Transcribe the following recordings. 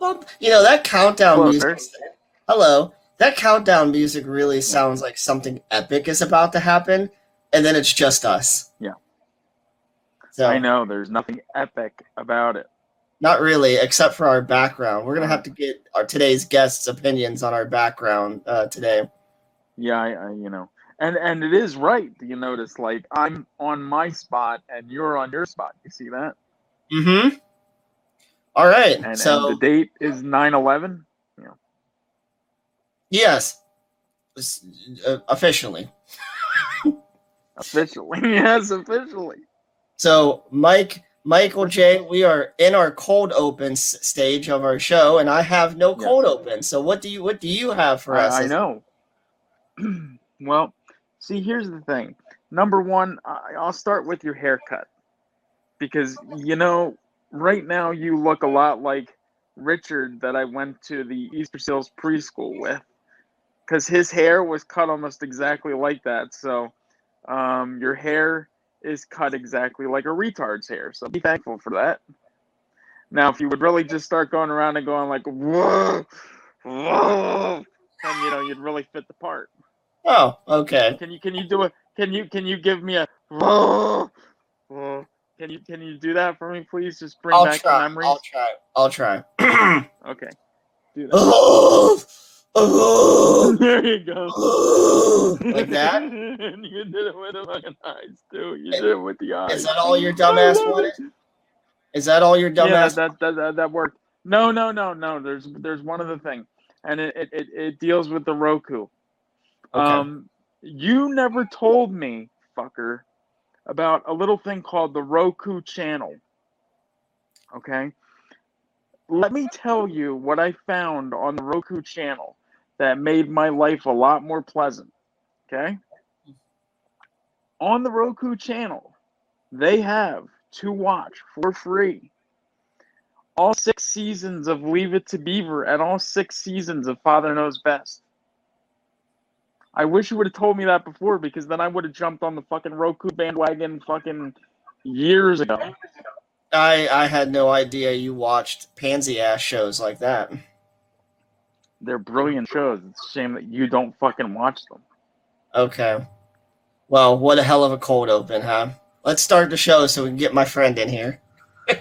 You know that countdown Closer. music. Hello, that countdown music really sounds like something epic is about to happen, and then it's just us. Yeah. So I know there's nothing epic about it. not really, except for our background. We're gonna have to get our today's guests' opinions on our background uh, today. Yeah, I, I you know, and and it is right. You notice, like I'm on my spot and you're on your spot. You see that? Mm-hmm. All right. And, so and the date is 9/11. yes, uh, officially. Officially, yes, officially. So, Mike, Michael J, we are in our cold open s- stage of our show, and I have no Yeah. cold open. So, what do you what do you have for us? I, I know. well, see, here's the thing. Number one, I, I'll start with your haircut because you know, right now you look a lot like Richard that I went to the Easter Seals preschool with, because his hair was cut almost exactly like that. So, um, your hair is cut exactly like a retard's hair. So be thankful for that. Now, if you would really just start going around and going like, whoa, whoa, then you know you'd really fit the part. Oh, okay. Can you can you do a can you can you give me a whoa, whoa? Can you can you do that for me, please? Just bring I'll back the try. memories. I'll try. I'll try. Okay, do that. oh, oh, there you go. oh. like that. and you did it with the fucking eyes too. You did it with the eyes. Is that all your dumbass wanted? Is that all your yeah, dumbass? that, that, that that worked. No, no, no, no. There's there's one other thing, and it it, it, it deals with the Roku. Okay. Um, you never told me, fucker, about a little thing called the Roku channel. Okay. Let me tell you what I found on the Roku channel that made my life a lot more pleasant. Okay. On the Roku channel, they have to watch for free all six seasons of Leave It to Beaver and all six seasons of Father Knows Best. I wish you would have told me that before because then I would have jumped on the fucking Roku bandwagon fucking years ago. I I had no idea you watched pansy ass shows like that. They're brilliant shows. It's a shame that you don't fucking watch them. Okay. Well, what a hell of a cold open, huh? Let's start the show so we can get my friend in here.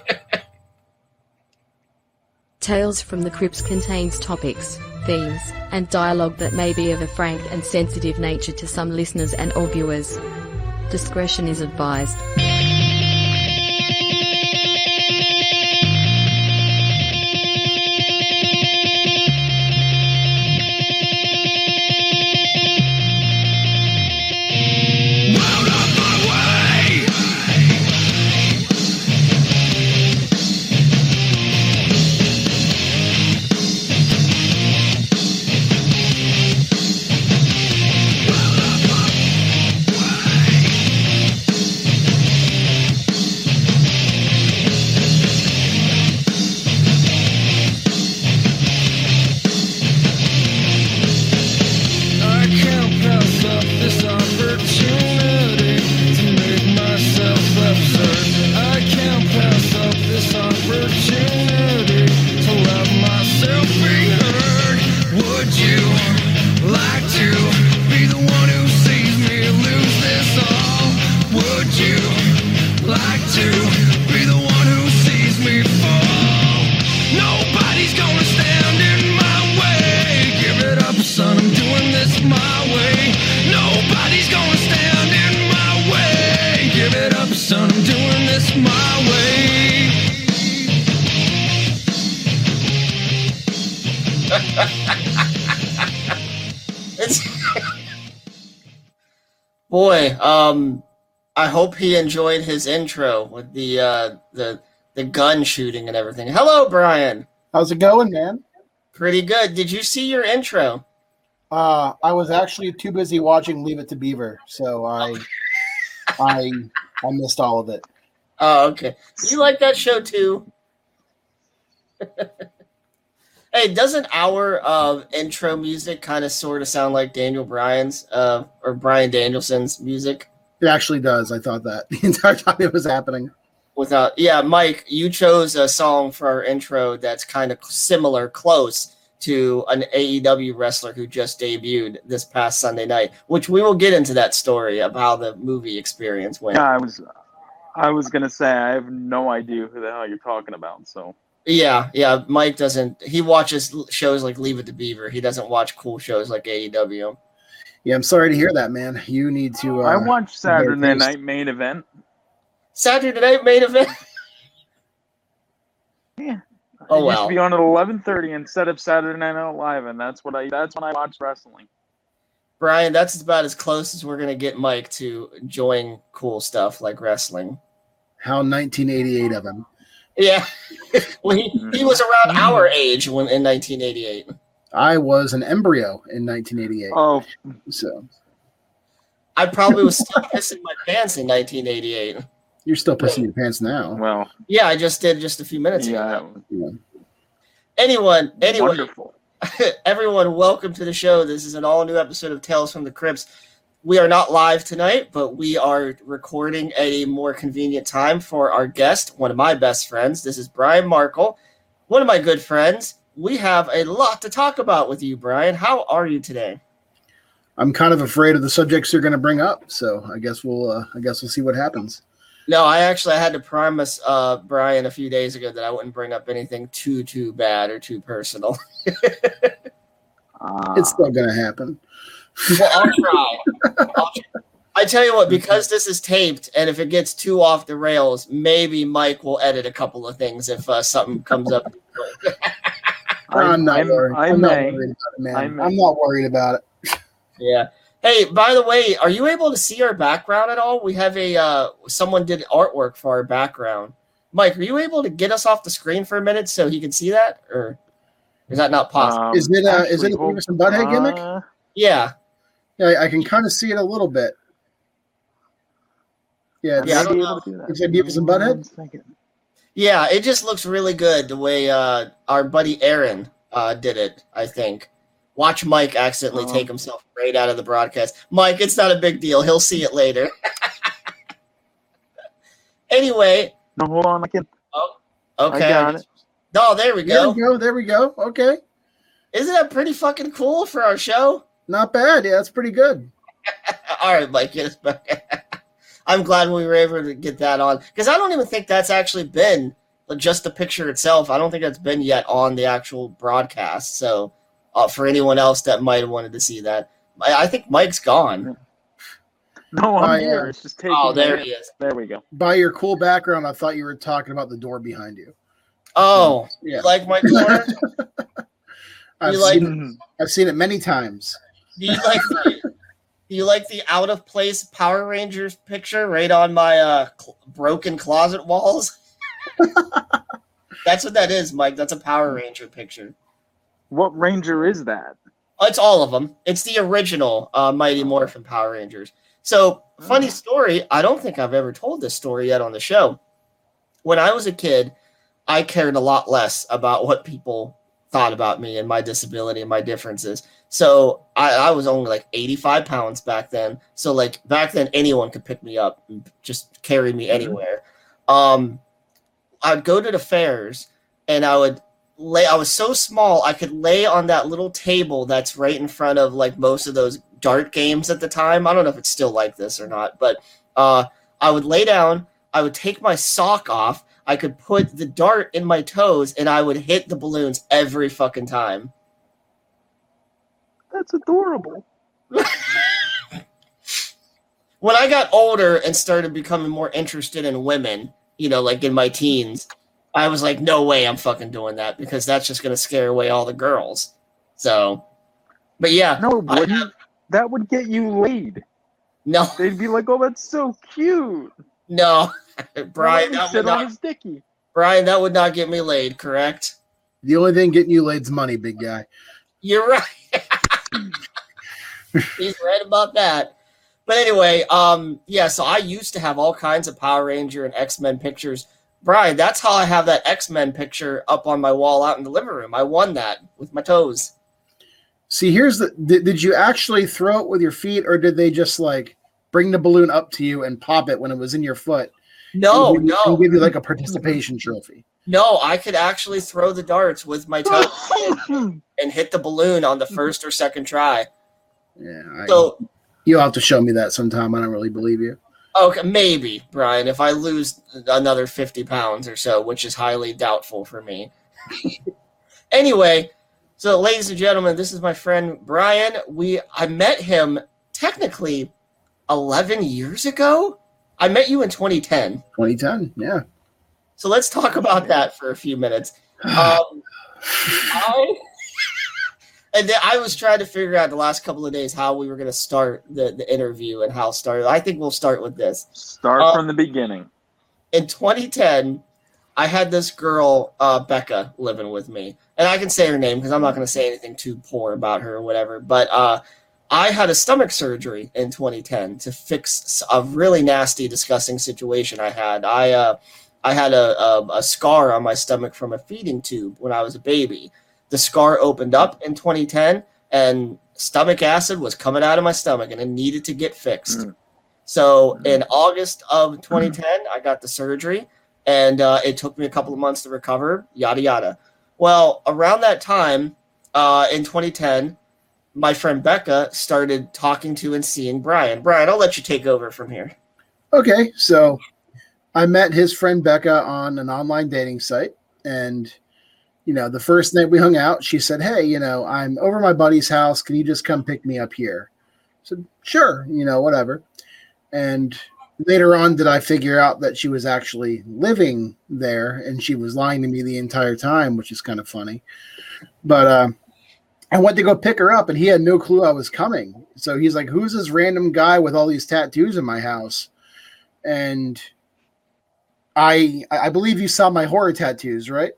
Tales from the Crips contains topics, themes, and dialogue that may be of a frank and sensitive nature to some listeners and or viewers. Discretion is advised. Um, I hope he enjoyed his intro with the uh, the the gun shooting and everything. Hello, Brian. How's it going, man? Pretty good. Did you see your intro? Uh, I was actually too busy watching Leave It to Beaver, so I, I, I missed all of it. Oh, okay. You like that show too? hey, doesn't our uh, intro music kind of sort of sound like Daniel Bryan's uh, or Bryan Danielson's music? It actually does. I thought that the entire time it was happening. Without, yeah, Mike, you chose a song for our intro that's kind of similar, close to an AEW wrestler who just debuted this past Sunday night, which we will get into that story of how the movie experience went. Yeah, I was, I was gonna say I have no idea who the hell you're talking about. So Yeah, yeah. Mike doesn't. He watches shows like Leave It to Beaver. He doesn't watch cool shows like AEW. Yeah, I'm sorry to hear that, man. You need to. Uh, I watched Saturday. Night Main Event. Saturday Night Main Event. Yeah. Oh, it used wow. to be on at 11:30 instead of Saturday Night Live, and that's what I. That's when I watched wrestling. Brian, that's about as close as we're gonna get Mike to enjoying cool stuff like wrestling. How 1988 of him. Yeah. well, he, he was around our age when in 1988. I was an embryo in 1988. Oh, So I probably was still pissing my pants in 1988. you're still pissing your pants now. well, Yeah, I just did just a few minutes yeah, ago. Yeah. Anyone, anyway, wonderful. everyone, welcome to the show. This is an all new episode of Tales from the Crips. We are not live tonight, but we are recording at a more convenient time for our guest, one of my best friends. This is Brian Markle, one of my good friends. We have a lot to talk about with you, Brian. How are you today? I'm kind of afraid of the subjects you're going to bring up, so I guess we'll uh, I guess we'll see what happens. No, I actually I had to promise uh, Brian a few days ago that I wouldn't bring up anything too too bad or too personal. Uh, It's still going to happen. Well, I'll try. I'll try. I tell you what, because this is taped, and if it gets too off the rails, maybe Mike will edit a couple of things if uh, something comes up. I, I'm not I'm- worried. I I'm not may. worried about it, man. I may. I'm not worried about it. Yeah. Hey, by the way, are you able to see our background at all? We have a uh, someone did artwork for our background. Mike, are you able to get us off the screen for a minute so he can see that, or is that not possible? um, Is it, uh, is it a hold- Beavis and Butthead gimmick? uh, yeah. Yeah, I can kind of see it a little bit. Yeah, I Yeah, I it's, may don't know. able to do that. Is it Beavis and Butthead? One second. Yeah, it just looks really good the way uh, our buddy Aaron uh, did it, I think. Watch Mike accidentally Oh. take himself right out of the broadcast. Mike, it's not a big deal. He'll see it later. anyway, No, hold on. I can. okay. I got it. No, there we go. there go. we go. There we go. Okay, Isn't that pretty fucking cool for our show? not bad. Yeah, that's pretty good. All right, Mike, get us back. I'm glad we were able to get that on because I don't even think that's actually been just the picture itself. I don't think that's been yet on the actual broadcast. So, uh, for anyone else that might have wanted to see that, I, I think Mike's gone. No, I'm Oh, here. yeah. It's just taking. Oh, there me. he is. There we go. By your cool background, I thought you were talking about the door behind you. Oh, Yeah. you like Mike Corner? I've, You like- seen, I've seen it many times. Do you like the, do you like the out of place Power Rangers picture right on my uh, cl- broken closet walls? That's what that is, Mike. That's a Power Ranger picture. What ranger is that? It's all of them. It's the original uh, Mighty Morphin Power Rangers. So, funny story. I don't think I've ever told this story yet on the show. When I was a kid, I cared a lot less about what people thought about me and my disability and my differences. So, I, I was only like 85 pounds back then. So, like, back then, anyone could pick me up and just carry me anywhere. Um, I'd go to the fairs and I would lay I was so small I could lay on that little table that's right in front of like most of those dart games at the time. I don't know if it's still like this or not, but uh I would lay down, I would take my sock off, I could put the dart in my toes and I would hit the balloons every fucking time. That's adorable. When I got older and started becoming more interested in women, you know, like in my teens, I was like, no way I'm fucking doing that because that's just going to scare away all the girls. So, but yeah, No, wouldn't. That would get you laid. No, They'd be like, "Oh, that's so cute." No, Brian, that would not, dicky. Brian, that would not get me laid, correct? The only thing getting you laid's money, big guy. You're right. He's right about that. But anyway, um, yeah, so I used to have all kinds of Power Ranger and X Men pictures. Brian, that's how I have that X Men picture up on my wall out in the living room. I won that with my toes. See, here's the did, did you actually throw it with your feet or did they just like bring the balloon up to you and pop it when it was in your foot? No, and give, no, and give you like a participation trophy. no. I could actually throw the darts with my toes and hit the balloon on the first or second try. Yeah, I, So you'll have to show me that sometime. I don't really believe you. Okay, maybe, Brian, if I lose another 50 pounds or so, which is highly doubtful for me. anyway, so ladies and gentlemen, this is my friend Brian. We I met him technically 11 years ago. I met you in 2010. 2010, yeah. So let's talk about that for a few minutes. Um, I and then I was trying to figure out the last couple of days how we were going to start the, the interview and how start. I think we'll start with this. Start Uh, from the beginning. in 2010, I had this girl, uh, Becca, living with me, and I can say her name because I'm not going to say anything too poor about her or whatever. But uh, I had a stomach surgery in 2010 to fix a really nasty, disgusting situation I had. I uh, I had a, a a scar on my stomach from a feeding tube when I was a baby. The scar opened up in 2010, and stomach acid was coming out of my stomach, and it needed to get fixed. Mm. So in August of 2010, I got the surgery, and uh, it took me a couple of months to recover. Yada yada. Well, around that time, uh, in 2010, my friend Becca started talking to and seeing Brian. Brian, I'll let you take over from here. Okay, so I met his friend Becca on an online dating site, and you know, the first night we hung out, she said, "Hey, you know, I'm over my buddy's house. Can you just come pick me up here?" I said, "Sure," you know, whatever. And later on, did I figure out that she was actually living there, and she was lying to me the entire time, which is kind of funny. But uh, I went to go pick her up, and he had no clue I was coming. So he's like, "Who's this random guy with all these tattoos in my house?" And I I believe you saw my horror tattoos, right?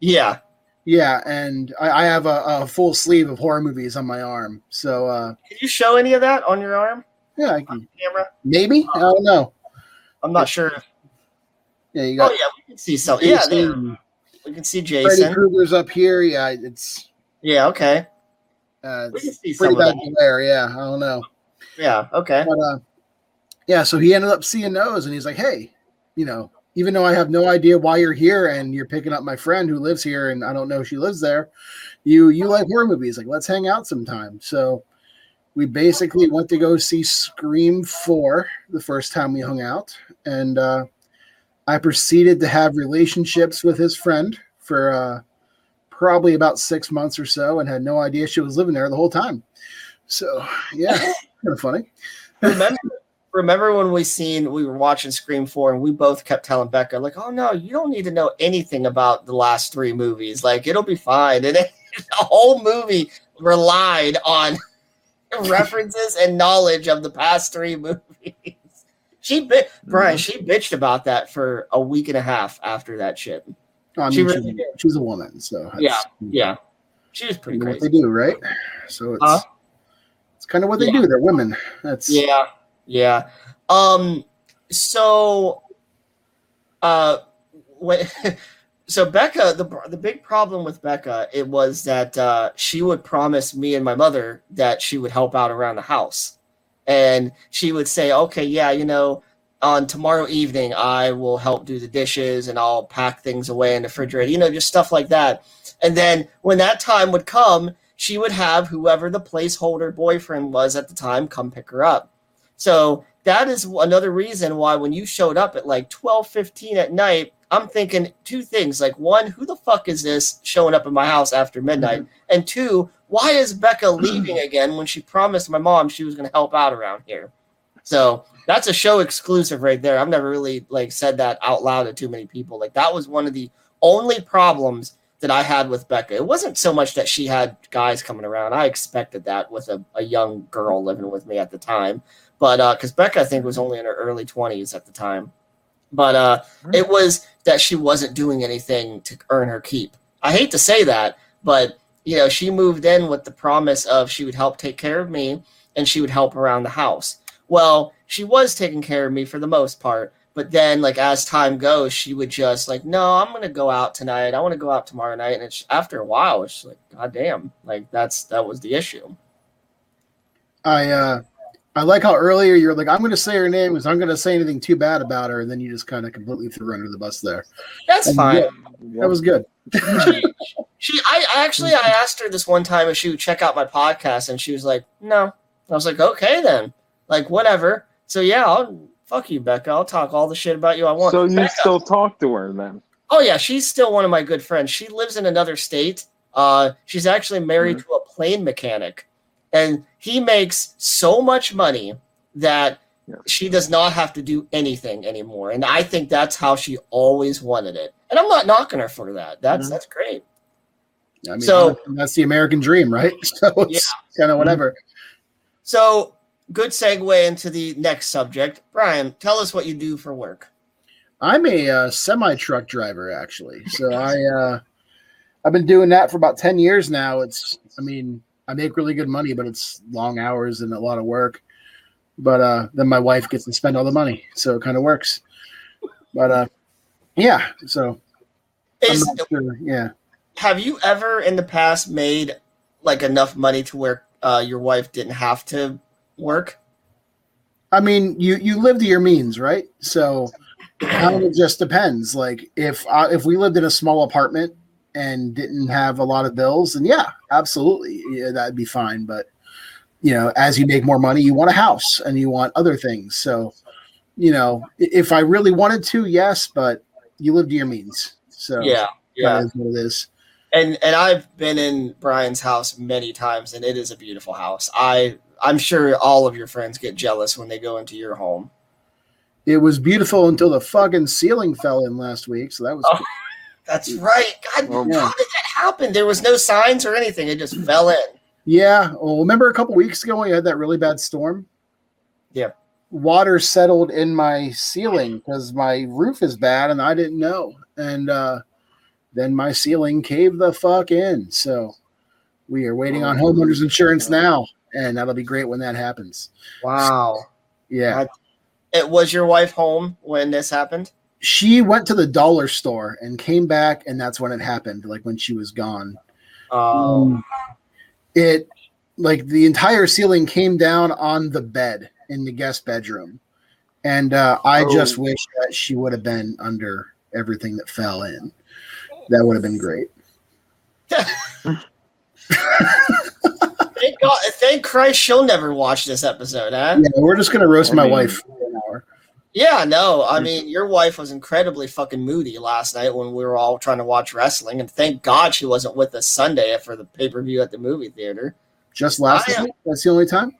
Yeah. Yeah, and I, I have a, a full sleeve of horror movies on my arm. So uh, Can you show any of that on your arm yeah, I can, camera? maybe I don't know. I'm not sure. Yeah, you got. Oh got yeah, we can see some. Yeah, we can see Jason. Freddy. Krueger's up here. Yeah, it's Yeah, okay. uh, pretty bad glare. Yeah, I don't know. Yeah, okay. But uh, yeah, so he ended up seeing those, and he's like, "Hey, you know, even though I have no idea why you're here, and you're picking up my friend who lives here, and I don't know if she lives there, you you like horror movies? Like, let's hang out sometime." So we basically went to go see Scream Four the first time we hung out, and uh, I proceeded to have relationships with his friend for uh, probably about six months or so, and had no idea she was living there the whole time. So yeah, kind of funny. remember remember when we seen we were watching Scream 4 and we both kept telling Becca, like, oh no, you don't need to know anything about the last three movies. Like it'll be fine. And it, the whole movie relied on references and knowledge of the past three movies. She bit Brian, mm-hmm. she bitched about that for a week and a half after that shit. I She mean, really she's, a woman, so Yeah, Yeah. She was pretty what they do, right? So it's Huh? it's kind of what they Yeah. do. They're women. That's Yeah, yeah. Um, so, uh, when, so Becca, the the big problem with Becca, it was that uh, she would promise me and my mother that she would help out around the house, and she would say, "Okay, yeah, you know." On tomorrow evening, I will help do the dishes and I'll pack things away in the refrigerator, you know, just stuff like that. And then when that time would come, she would have whoever the placeholder boyfriend was at the time come pick her up. So that is another reason why when you showed up at like 12 15 at night, I'm thinking two things. Like, one, who the fuck is this showing up in my house after midnight? Mm-hmm. And two, why is Becca leaving again when she promised my mom she was going to help out around here? So that's a show exclusive right there. I've never really like said that out loud to too many people. Like that was one of the only problems that I had with Becca. It wasn't so much that she had guys coming around. I expected that with a, a young girl living with me at the time. but uh, because Becca I think was only in her early twenties at the time, but uh, it was that she wasn't doing anything to earn her keep. I hate to say that, but you know, she moved in with the promise of she would help take care of me and she would help around the house. Well, she was taking care of me for the most part, but then like as time goes, she would just like, no, I'm gonna go out tonight. I want to go out tomorrow night. And it's after a while, it's like, god damn, like that's that was the issue. I uh I like how earlier you're like, I'm gonna say her name because I'm gonna say anything too bad about her, and then you just kind of completely threw her under the bus there. That's And fine. yeah, That was good. she, she I I actually I asked her this one time if she would check out my podcast, and she was like, "No." I was like, "Okay then, like whatever." So yeah, I'll fuck you, Becca. I'll talk all the shit about you I want. So you Becca- still talk to her then? Oh yeah, she's still one of my good friends. She lives in another state. Uh, she's actually married to a plane mechanic, and he makes so much money that Yeah. she does not have to do anything anymore. And I think that's how she always wanted it. And I'm not knocking her for that. That's Mhm. that's great. I mean, So- that's the American dream, right? So it's kind of whatever. So good segue into the next subject. Brian, tell us what you do for work. I'm a uh, semi truck driver, actually. So I uh, I've been doing that for about ten years now. It's I mean I make really good money, but it's long hours and a lot of work. But uh, then my wife gets to spend all the money, so it kind of works. But uh, yeah, so Is sure. Yeah, have you ever in the past made like enough money to where uh, your wife didn't have to work? I mean you you live to your means, right? So kind of just depends. Like if uh, if we lived in a small apartment and didn't have a lot of bills, then yeah, absolutely, yeah, that'd be fine. But you know, as you make more money, you want a house and you want other things. So you know, if I really wanted to, yes, but you live to your means. So Yeah, yeah. that is what it is. and and I've been in Brian's house many times, and it is a beautiful house. I I'm sure all of your friends get jealous when they go into your home. It was beautiful until the fucking ceiling fell in last week. So that was Oh. That's right. God, Well, how did that happen? There was no signs or anything. It just fell in. Yeah. Well, remember a couple weeks ago when we had that really bad storm? Yeah. Water settled in my ceiling because my roof is bad and I didn't know. And uh, then my ceiling caved the fuck in. So we are waiting on homeowners insurance now. And that'll be great when that happens. Wow. Yeah. It was your wife home when this happened? She went to the dollar store and came back, and that's when it happened, like when she was gone. Oh, Um, it like the entire ceiling came down on the bed in the guest bedroom and uh, i Oh. just wish that she would have been under everything that fell in that would have been great thank God! Thank Christ, she'll never watch this episode, huh? yeah we're just gonna roast I my mean- wife for an hour Yeah, no. I mean, your wife was incredibly fucking moody last night when we were all trying to watch wrestling, and thank God she wasn't with us Sunday for the pay per view at the movie theater. just last I night that's the only time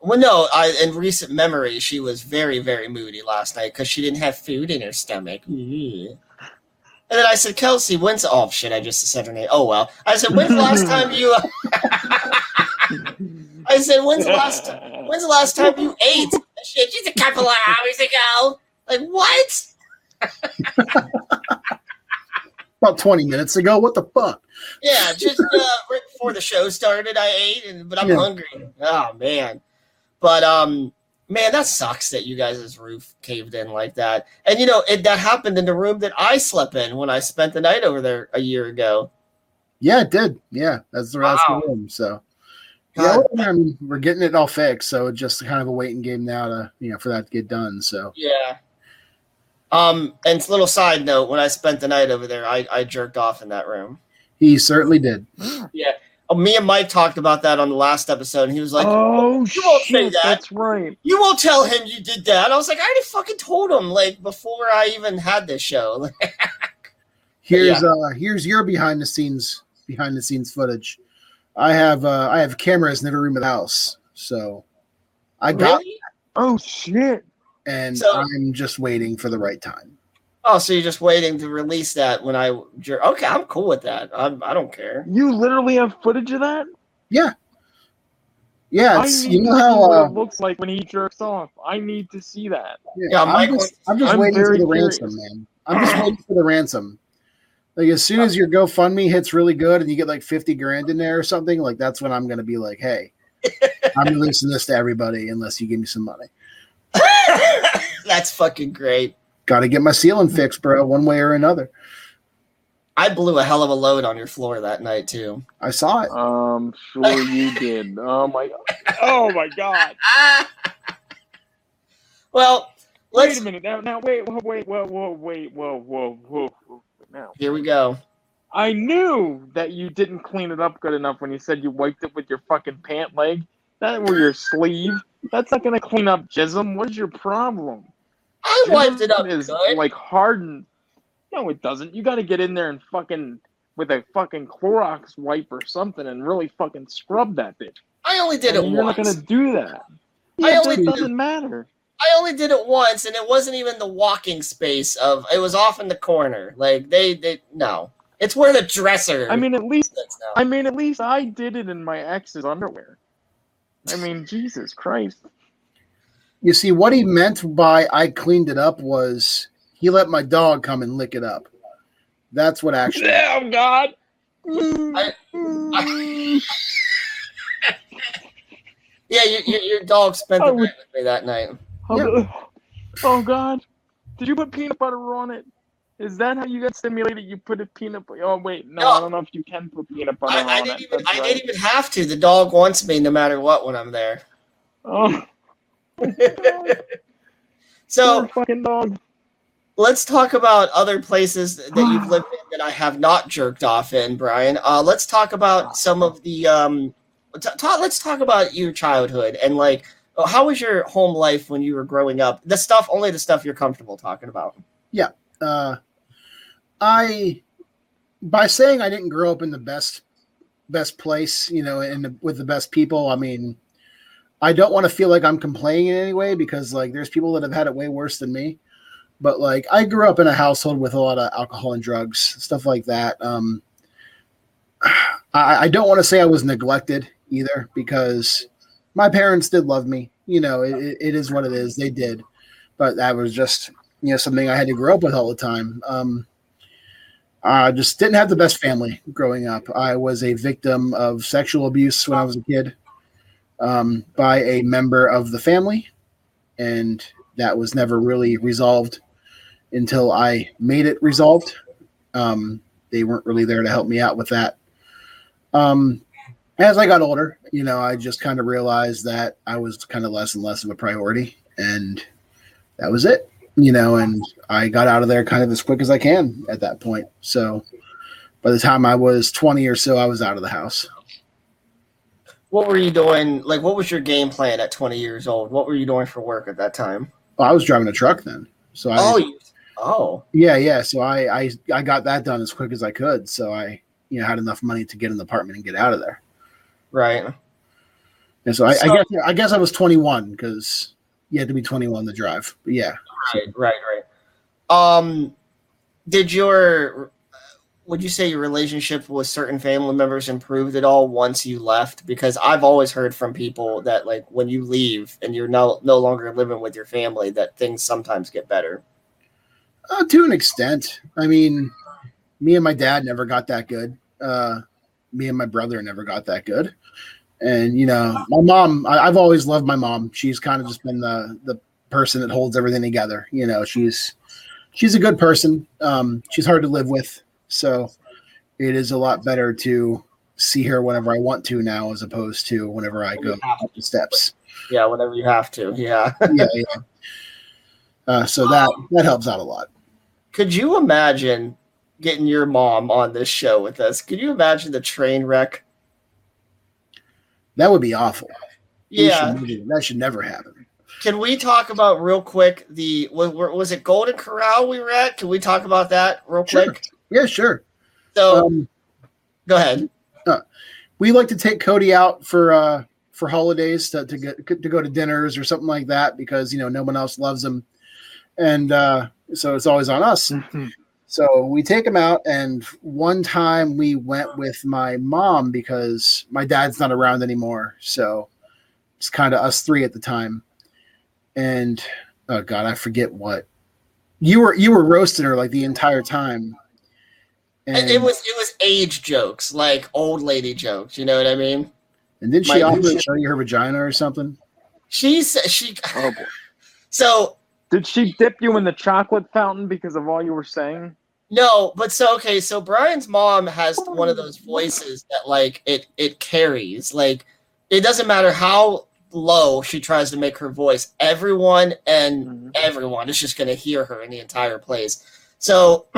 Well, no, I in recent memory she was very, very moody last night because she didn't have food in her stomach. Mm. And then I said, Kelsey, when's oh shit? I just said her name. Oh well. I said, when's the last time you? I said, when's the last? When's the last time you ate? Shit, just a couple of hours ago. Like what? about 20 minutes ago what the fuck Yeah, just uh, right before the show started, I ate, and but I'm Yeah. hungry. Oh man, but um, man, that sucks that you guys' roof caved in like that. And you know, it that happened in the room that I slept in when I spent the night over there a year ago. yeah it did yeah that's the that's Wow. the room so yeah we're, I mean, we're getting it all fixed so it's just kind of a waiting game now to you know for that to get done so Yeah. Um, and it's a little side note: when I spent the night over there, I, I jerked off in that room. he certainly did Oh, me and Mike talked about that on the last episode, and he was like, oh you won't say shit, that. that's right. "You won't tell him you did that." I was like, "I already fucking told him like before I even had this show." Here's uh here's your behind the scenes behind the scenes footage. I have uh I have cameras in every room of the house. So I got Really? Oh shit. and So- I'm just waiting for the right time. Oh, so you're just waiting to release that when I jer- okay? I'm cool with that. I'm, I don't care. You literally have footage of that? Yeah, Yeah, I need you know to see how what uh, it looks like when he jerks off. I need to see that. Yeah, I'm Mike just, I'm just I'm waiting for the curious. ransom, man. I'm just waiting for the ransom. Like as soon as your GoFundMe hits really good and you get like 50 grand in there or something, like that's when I'm gonna be like, hey, I'm releasing this to everybody unless you give me some money. That's fucking great. Gotta get my ceiling fixed, bro, one way or another. I blew a hell of a load on your floor that night too. I saw it. Um, sure you did. Oh my. Oh my god. well, Wait let's. a minute. Now, now, wait, whoa, wait, whoa, whoa, wait, whoa, whoa, whoa. whoa. Now, Here we go. I knew that you didn't clean it up good enough when you said you wiped it with your fucking pant leg. That or your sleeve. That's not gonna clean up jism. What is your problem? I wiped it up is good. like hardened. No, it doesn't. You got to get in there and fucking with a fucking Clorox wipe or something and really fucking scrub that bitch. I only did And it you're once. not gonna do that. I only it did- doesn't matter. I only did it once, and it wasn't even the walking space of. It was off in the corner. Like they, they no. It's where the dresser. I mean, at least. I mean, at least I did it in my ex's underwear. I mean, Jesus Christ. You see, what he meant by I cleaned it up was he let my dog come and lick it up. That's what actually. Oh God. I- yeah, your, your, your dog spent the I night with me that night. Oh, oh, oh God. Did you put peanut butter on it? Is that how you got stimulated? You put a peanut butter. Oh wait, no, No. I don't know if you can put peanut butter I, on I it. didn't even. That's I right. didn't even have to. The dog wants me no matter what when I'm there. Oh, so fucking dog. let's talk about other places that you've lived in that I have not jerked off in, Brian. Uh, let's talk about some of the. Um, t- ta- let's talk about your childhood and like oh, how was your home life when you were growing up? The stuff, only the stuff you're comfortable talking about. Yeah, uh, I by saying I didn't grow up in the best best place, you know, and the, with the best people. I mean, I don't want to feel like I'm complaining in any way because like there's people that have had it way worse than me. But like I grew up in a household with a lot of alcohol and drugs, stuff like that. Um, I, I don't want to say I was neglected either because my parents did love me. You know, it, it- is what it is. They did, but that was just you know something I had to grow up with all the time. Um, I just didn't have the best family growing up. I was a victim of sexual abuse when I was a kid um, by a member of the family, and that was never really resolved until I made it resolved. Um, they weren't really there to help me out with that. Um, as I got older, you know, I just kind of realized that I was kind of less and less of a priority, and that was it you know, and I got out of there kind of as quick as I can at that point. So by the time I was 20 or so, I was out of the house. What were you doing? Like, what was your game plan at 20 years old? What were you doing for work at that time? Well, I was driving a truck then. So I, Oh, you, oh, yeah, yeah. So I, I, I got that done as quick as I could. So I, you know, had enough money to get an apartment and get out of there. right. And so I, So- I guess, I guess I was 21 because you had to be 21 to drive. But yeah. Right, right, right. Um, did your would you say your relationship with certain family members improved at all once you left? Because I've always heard from people that like when you leave and you're no no longer living with your family, that things sometimes get better. Uh, to an extent. I mean, me and my dad never got that good. Uh, me and my brother never got that good. And you know, my mom, I, I've always loved my mom. She's kind of just been the the person that holds everything together. You know, she's she's a good person. Um, she's hard to live with, so it is a lot better to see her whenever I want to now, as opposed to whenever I go up the steps. Yeah, whenever you have to. Yeah. Yeah, yeah. Uh, so that that helps out a lot. Could you imagine getting your mom on this show with us? Could you imagine the train wreck? That would be awful. Yeah. should that should never happen. Can we talk about real quick the was, was it Golden Corral we were at? Can we talk about that real quick? Sure. Quick? Yeah, sure. So Um, go ahead. we like to take Cody out for uh, for holidays to to, get, to go to dinners or something like that because you know no one else loves him, and uh, so it's always on us. So we take him out, and one time we went with my mom because my dad's not around anymore. So It's kind of us three at the time, and oh god, I forget what you were. You were roasting her like the entire time. And it was it was age jokes, like old lady jokes. You know what I mean? And did she my- also show you her vagina or something? She's she. Oh boy. So Did she dip you in the chocolate fountain because of all you were saying? no, but so okay. So Brian's mom has one of those voices that like it it carries. Like it doesn't matter how low she tries to make her voice. Everyone and Mhm. everyone is just gonna hear her in the entire place. So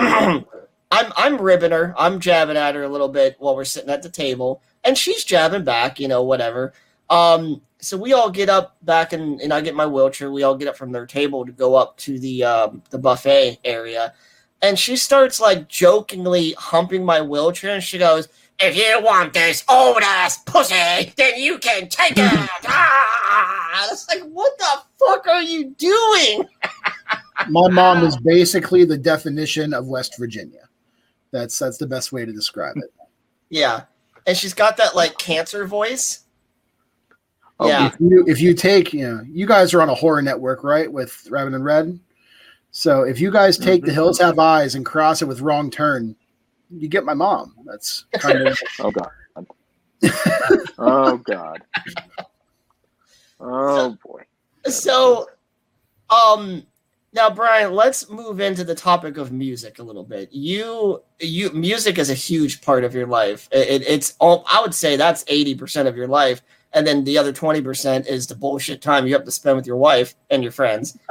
I'm I'm ribbing her. I'm jabbing at her a little bit while we're sitting at the table, and she's jabbing back. You know, whatever. Um, so we all get up back and, and I get my wheelchair. We all get up from their table to go up to the um, the buffet area, and she starts like jokingly humping my wheelchair, and she goes, "If you want this old ass pussy, then you can take it." ah! It's like, what the fuck are you doing? My mom is basically the definition of West Virginia. That's that's the best way to describe it. Yeah, and she's got that like cancer voice. Oh, yeah, If you if you take you know you guys are on a horror network right with Rabbit In Red, so if you guys take The Hills Have Eyes and cross it with Wrong Turn, you get my mom. That's kind of Oh god. oh god. Oh boy. so um now brian let's move into the topic of music a little bit you you music is a huge part of your life it, it- it's all i would say that's 80% of your life and then the other 20% is the bullshit time you have to spend with your wife and your friends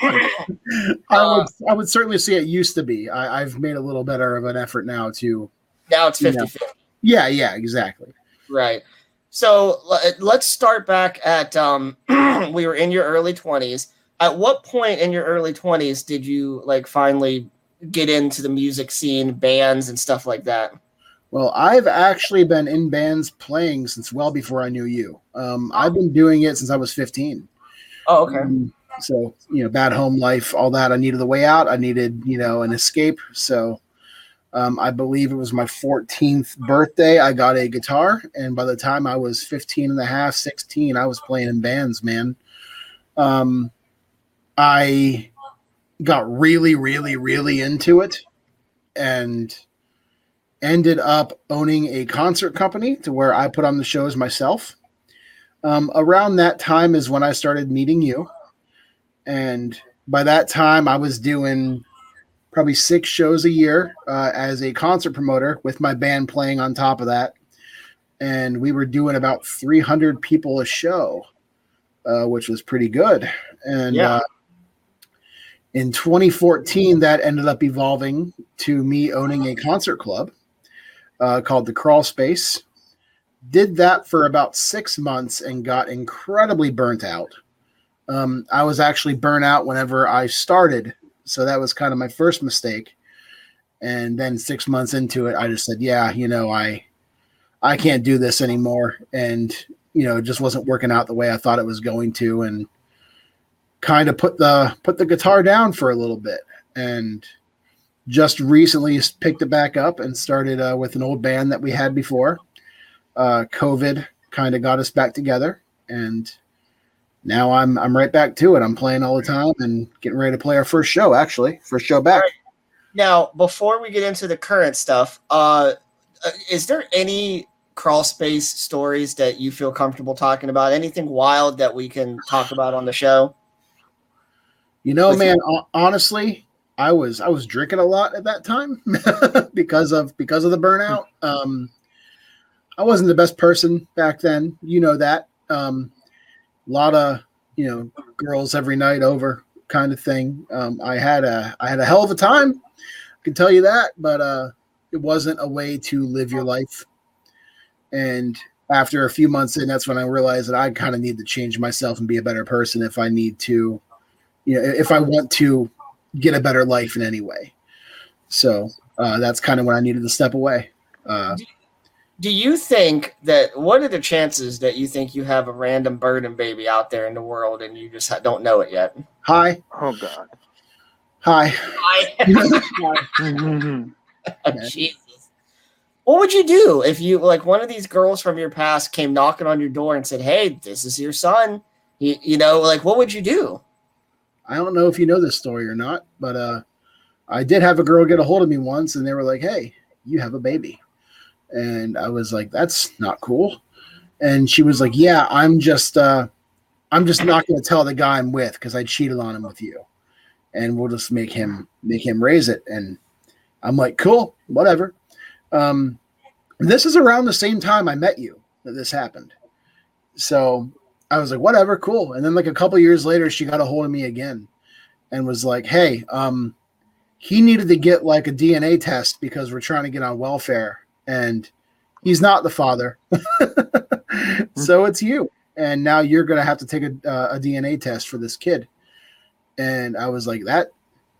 I would I would certainly say it used to be. I, I've made a little better of an effort now to now it's Yeah. 50 50 yeah yeah exactly. Right. So let's start back at um we were in your early 20s. At what point in your early 20s did you like finally get into the music scene, bands and stuff like that? Well, I've actually been in bands playing since well before I knew you. Um, I've been doing it since I was 15. Oh, okay. Um, so, you know, bad home life, all that. I needed a way out. I needed, you know, an escape. So, um, I believe it was my 14th birthday. I got a guitar. And by the time I was 15 and a half, 16, I was playing in bands, man. Um, I got really, really, really into it and ended up owning a concert company to where I put on the shows myself. Um, around that time is when I started meeting you. And by that time, I was doing probably six shows a year uh, as a concert promoter with my band playing on top of that. And we were doing about 300 people a show, uh, which was pretty good. And Yeah. uh, in 2014, that ended up evolving to me owning a concert club uh, called the Crawl Space. Did that for about six months and got incredibly burnt out. Um, I was actually burnt out whenever I started, so that was kind of my first mistake. And then six months into it, I just said, "Yeah, you know, I, I can't do this anymore." And you know, it just wasn't working out the way I thought it was going to, and kind of put the put the guitar down for a little bit. And just recently picked it back up and started uh, with an old band that we had before. Uh, COVID kind of got us back together, and now I'm I'm right back to it. I'm playing all the time and getting ready to play our first show. Actually, first show back. Now, before we get into the current stuff, uh, uh, is there any crawl space stories that you feel comfortable talking about? Anything wild that we can talk about on the show? You know, man, ho- honestly, I was I was drinking a lot at that time because of because of the burnout. Um, I wasn't the best person back then. You know that. Um, a lot of you know girls every night over kind of thing. Um, I had a I had a hell of a time. I can tell you that, but uh, it wasn't a way to live your life. And after a few months in, that's when I realized that I kind of need to change myself and be a better person if I need to you know if i want to get a better life in any way so uh, that's kind of when i needed to step away uh, Do you think that what are the chances that you think you have a random burden baby out there in the world and you just don't know it yet? hi Oh god. hi I, Mhm. Jesus. what would you do if you like one of these girls from your past came knocking on your door and said, "Hey, this is your son." You, you know, like what would you do? I don't know if you know this story or not, but uh, I did have a girl get a hold of me once, and they were like, "Hey, you have a baby," and I was like, "That's not cool." And she was like, "Yeah, I'm just, uh, I'm just not going to tell the guy I'm with because I cheated on him with you, and we'll just make him make him raise it." And I'm like, "Cool, whatever." Um, this is around the same time I met you that this happened, so I was like, "Whatever, cool." And then like a couple years later, she got a hold of me again, and was like, "Hey, um." he needed to get like a DNA test because we're trying to get on welfare and he's not the father. so it's you. And now you're going to have to take a, uh, a DNA test for this kid. And I was like, that,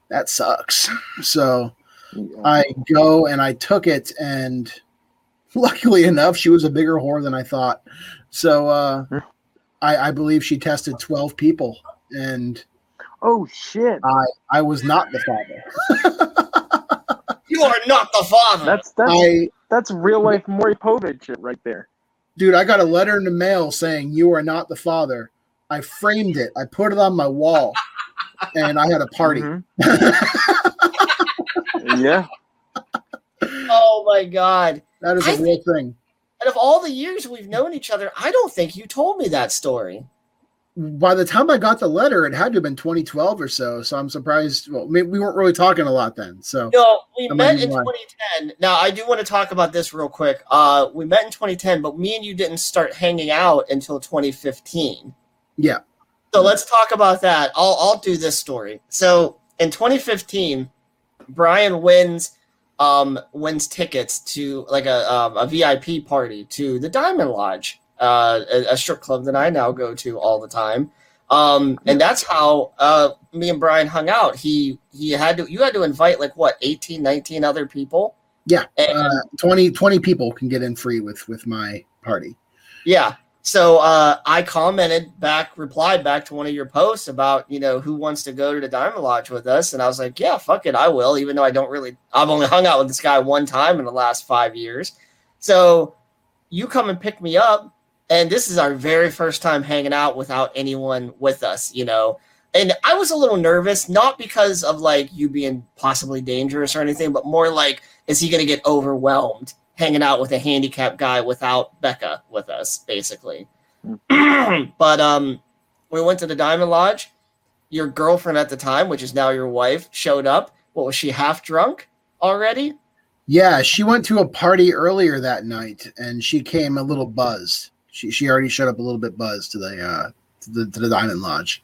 that sucks. So I go and I took it. And luckily enough, she was a bigger whore than I thought. So uh, I, I believe she tested 12 people. And Oh shit. I, I was not the father. You are not the father. That's that's I that's real life Maury Povich shit right there. dude, I got a letter in the mail saying you are not the father. I framed it. I put it on my wall, and I had a party. Mhm. yeah. oh my god. That is a I real thing. And of all the years we've known each other, I don't think you told me that story. By the time I got the letter, it had to have been 2012 or so. So I'm surprised. Well, maybe we weren't really talking a lot then. So No, we met in why. 2010. Now, I do want to talk about this real quick. Uh, we met in 2010, but me and you didn't start hanging out until 2015. yeah, So let's talk about that. I'll I'll do this story. So in 2015, Brian wins um wins tickets to like a um, a VIP party to the Diamond Lodge, uh, a, a strip club that I now go to all the time. Um, and that's how uh me and Brian hung out. He he had to you had to invite like what 18, 19 other people. yeah. And Uh, 20, 20 people can get in free with with my party. Yeah. So uh, I commented back, replied back to one of your posts about, you know, who wants to go to the Diamond Lodge with us. And I was like, yeah, fuck it, I will, even though I don't really, I've only hung out with this guy one time in the last five years. So you come and pick me up. And this is our very first time hanging out without anyone with us, you know. And I was a little nervous, not because of like you being possibly dangerous or anything, but more like, is he going to get overwhelmed hanging out with a handicapped guy without Becca with us, basically? but um, we went to the Diamond Lodge. Your girlfriend at the time, which is now your wife, showed up. What was she half drunk already? Yeah, she went to a party earlier that night, and she came a little buzzed. She she already showed up a little bit buzzed to the uh to the, to the Diamond Lodge.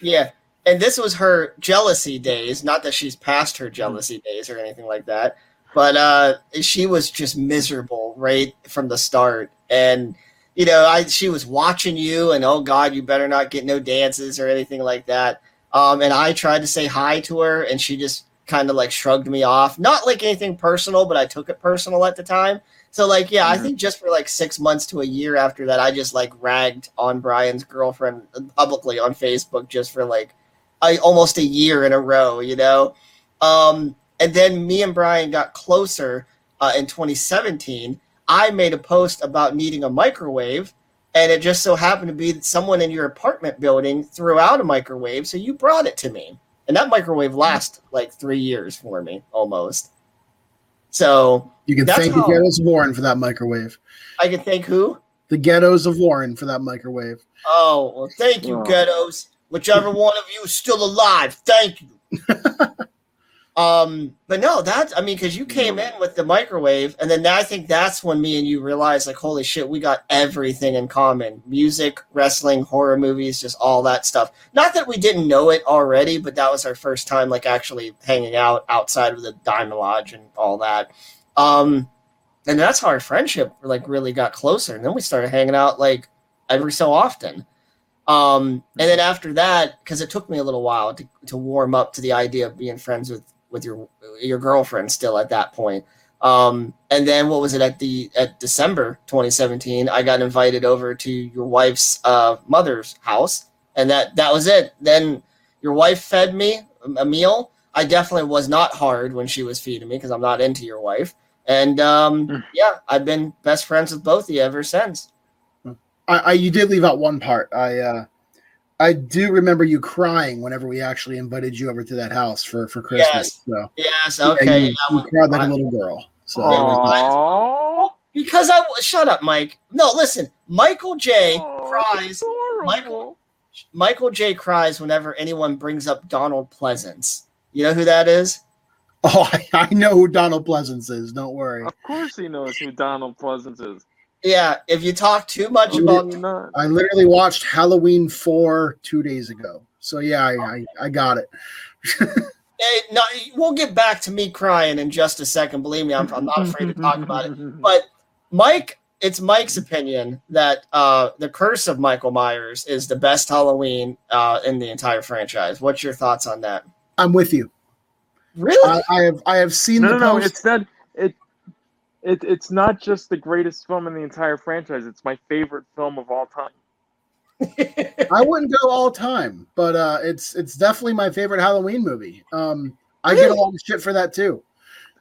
Yeah. And this was her jealousy days. Not that she's past her jealousy days or anything like that, but uh, she was just miserable right from the start. And you know, I she was watching you, and oh God, you better not get no dances or anything like that. Um, and I tried to say hi to her, and she just kind of like shrugged me off. Not like anything personal, but I took it personal at the time. So like, yeah, I Mhm. think just for like six months to a year after that, I just like ragged on Brian's girlfriend publicly on Facebook just for like I, almost a year in a row, you know. Um, and then me and Brian got closer uh, in 2017. I made a post about needing a microwave, and it just so happened to be that someone in your apartment building threw out a microwave, so you brought it to me, and that microwave lasted like three years for me almost. So You can thank the ghettos of Warren for that microwave. I can thank who? The ghettos of Warren for that microwave. Oh, well, thank you, Oh. ghettos. Whichever one of you is still alive, thank you. um, but no, that's I mean, because you came in with the microwave, and then I think that's when me and you realized, like, holy shit, we got everything in common: music, wrestling, horror movies, just all that stuff. Not that we didn't know it already, but that was our first time, like, actually hanging out outside of the Diamond Lodge and all that. Um, and that's how our friendship like really got closer, and then we started hanging out like every so often. Um, and then after that, because it took me a little while to, to warm up to the idea of being friends with with your your girlfriend still at that point. Um, and then what was it at the at December 2017? I got invited over to your wife's uh, mother's house, and that that was it. Then your wife fed me a meal. I definitely was not hard when she was feeding me because I'm not into your wife. And um, Mm. yeah, I've been best friends with both of you ever since. I, I you did leave out one part. I uh I do remember you crying whenever we actually invited you over to that house for for Christmas. Yes. So Yes, yeah, okay. you, yeah, you well, cried like a little girl. So Aww. because I shut up, Mike. No, listen. Michael J cries. Michael Michael J cries whenever anyone brings up Donald Pleasence. You know who that is? oh, I, I know who Donald Pleasence is. Don't worry. Of course he knows who Donald Pleasence is. Yeah. If you talk too much about not. I literally watched Halloween four two days ago. So yeah, I I, I got it. Hey, no, we'll get back to me crying in just a second. Believe me, I'm, I'm not afraid to talk about it. But Mike, it's Mike's opinion that uh, the Curse of Michael Myers is the best Halloween uh, in the entire franchise. What's your thoughts on that? I'm with you. Really? I, I have I have seen No, the no, no. post- It's that it, it. It's not just the greatest film in the entire franchise. It's my favorite film of all time. I wouldn't go all time, but uh, it's it's definitely my favorite Halloween movie. Um, I get a lot of shit for that too.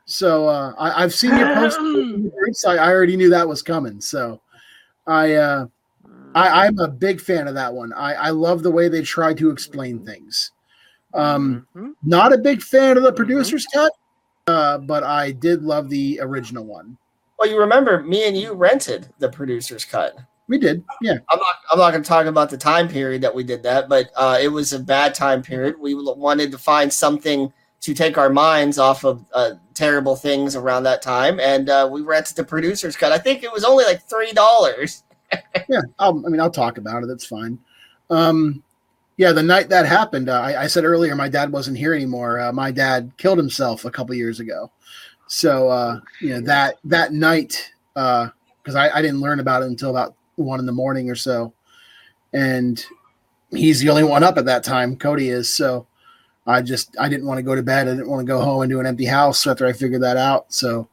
So uh, I, I've seen your post in the groups. I, I already knew that was coming. So I, uh, I I'm a big fan of that one. I, I love the way they try to explain things. Um, Mhm. not a big fan of the Mhm. producer's cut, uh, but I did love the original one. well, you remember me and you rented the producer's cut. We did, yeah. I'm not. I'm not going to talk about the time period that we did that, but uh, it was a bad time period. We wanted to find something to take our minds off of uh, terrible things around that time, and uh, we rented the producer's cut. I think it was only like three dollars. Yeah, I'll, I mean, I'll talk about it. That's fine. Um, yeah, the night that happened, uh, I, I said earlier my dad wasn't here anymore. Uh, my dad killed himself a couple years ago, so uh, you know that that night because I, I didn't learn about it until about one in the morning or so, and he's the only one up at that time. Cody is so. I just I didn't want to go to bed. I didn't want to go home and do an empty house after I figured that out. So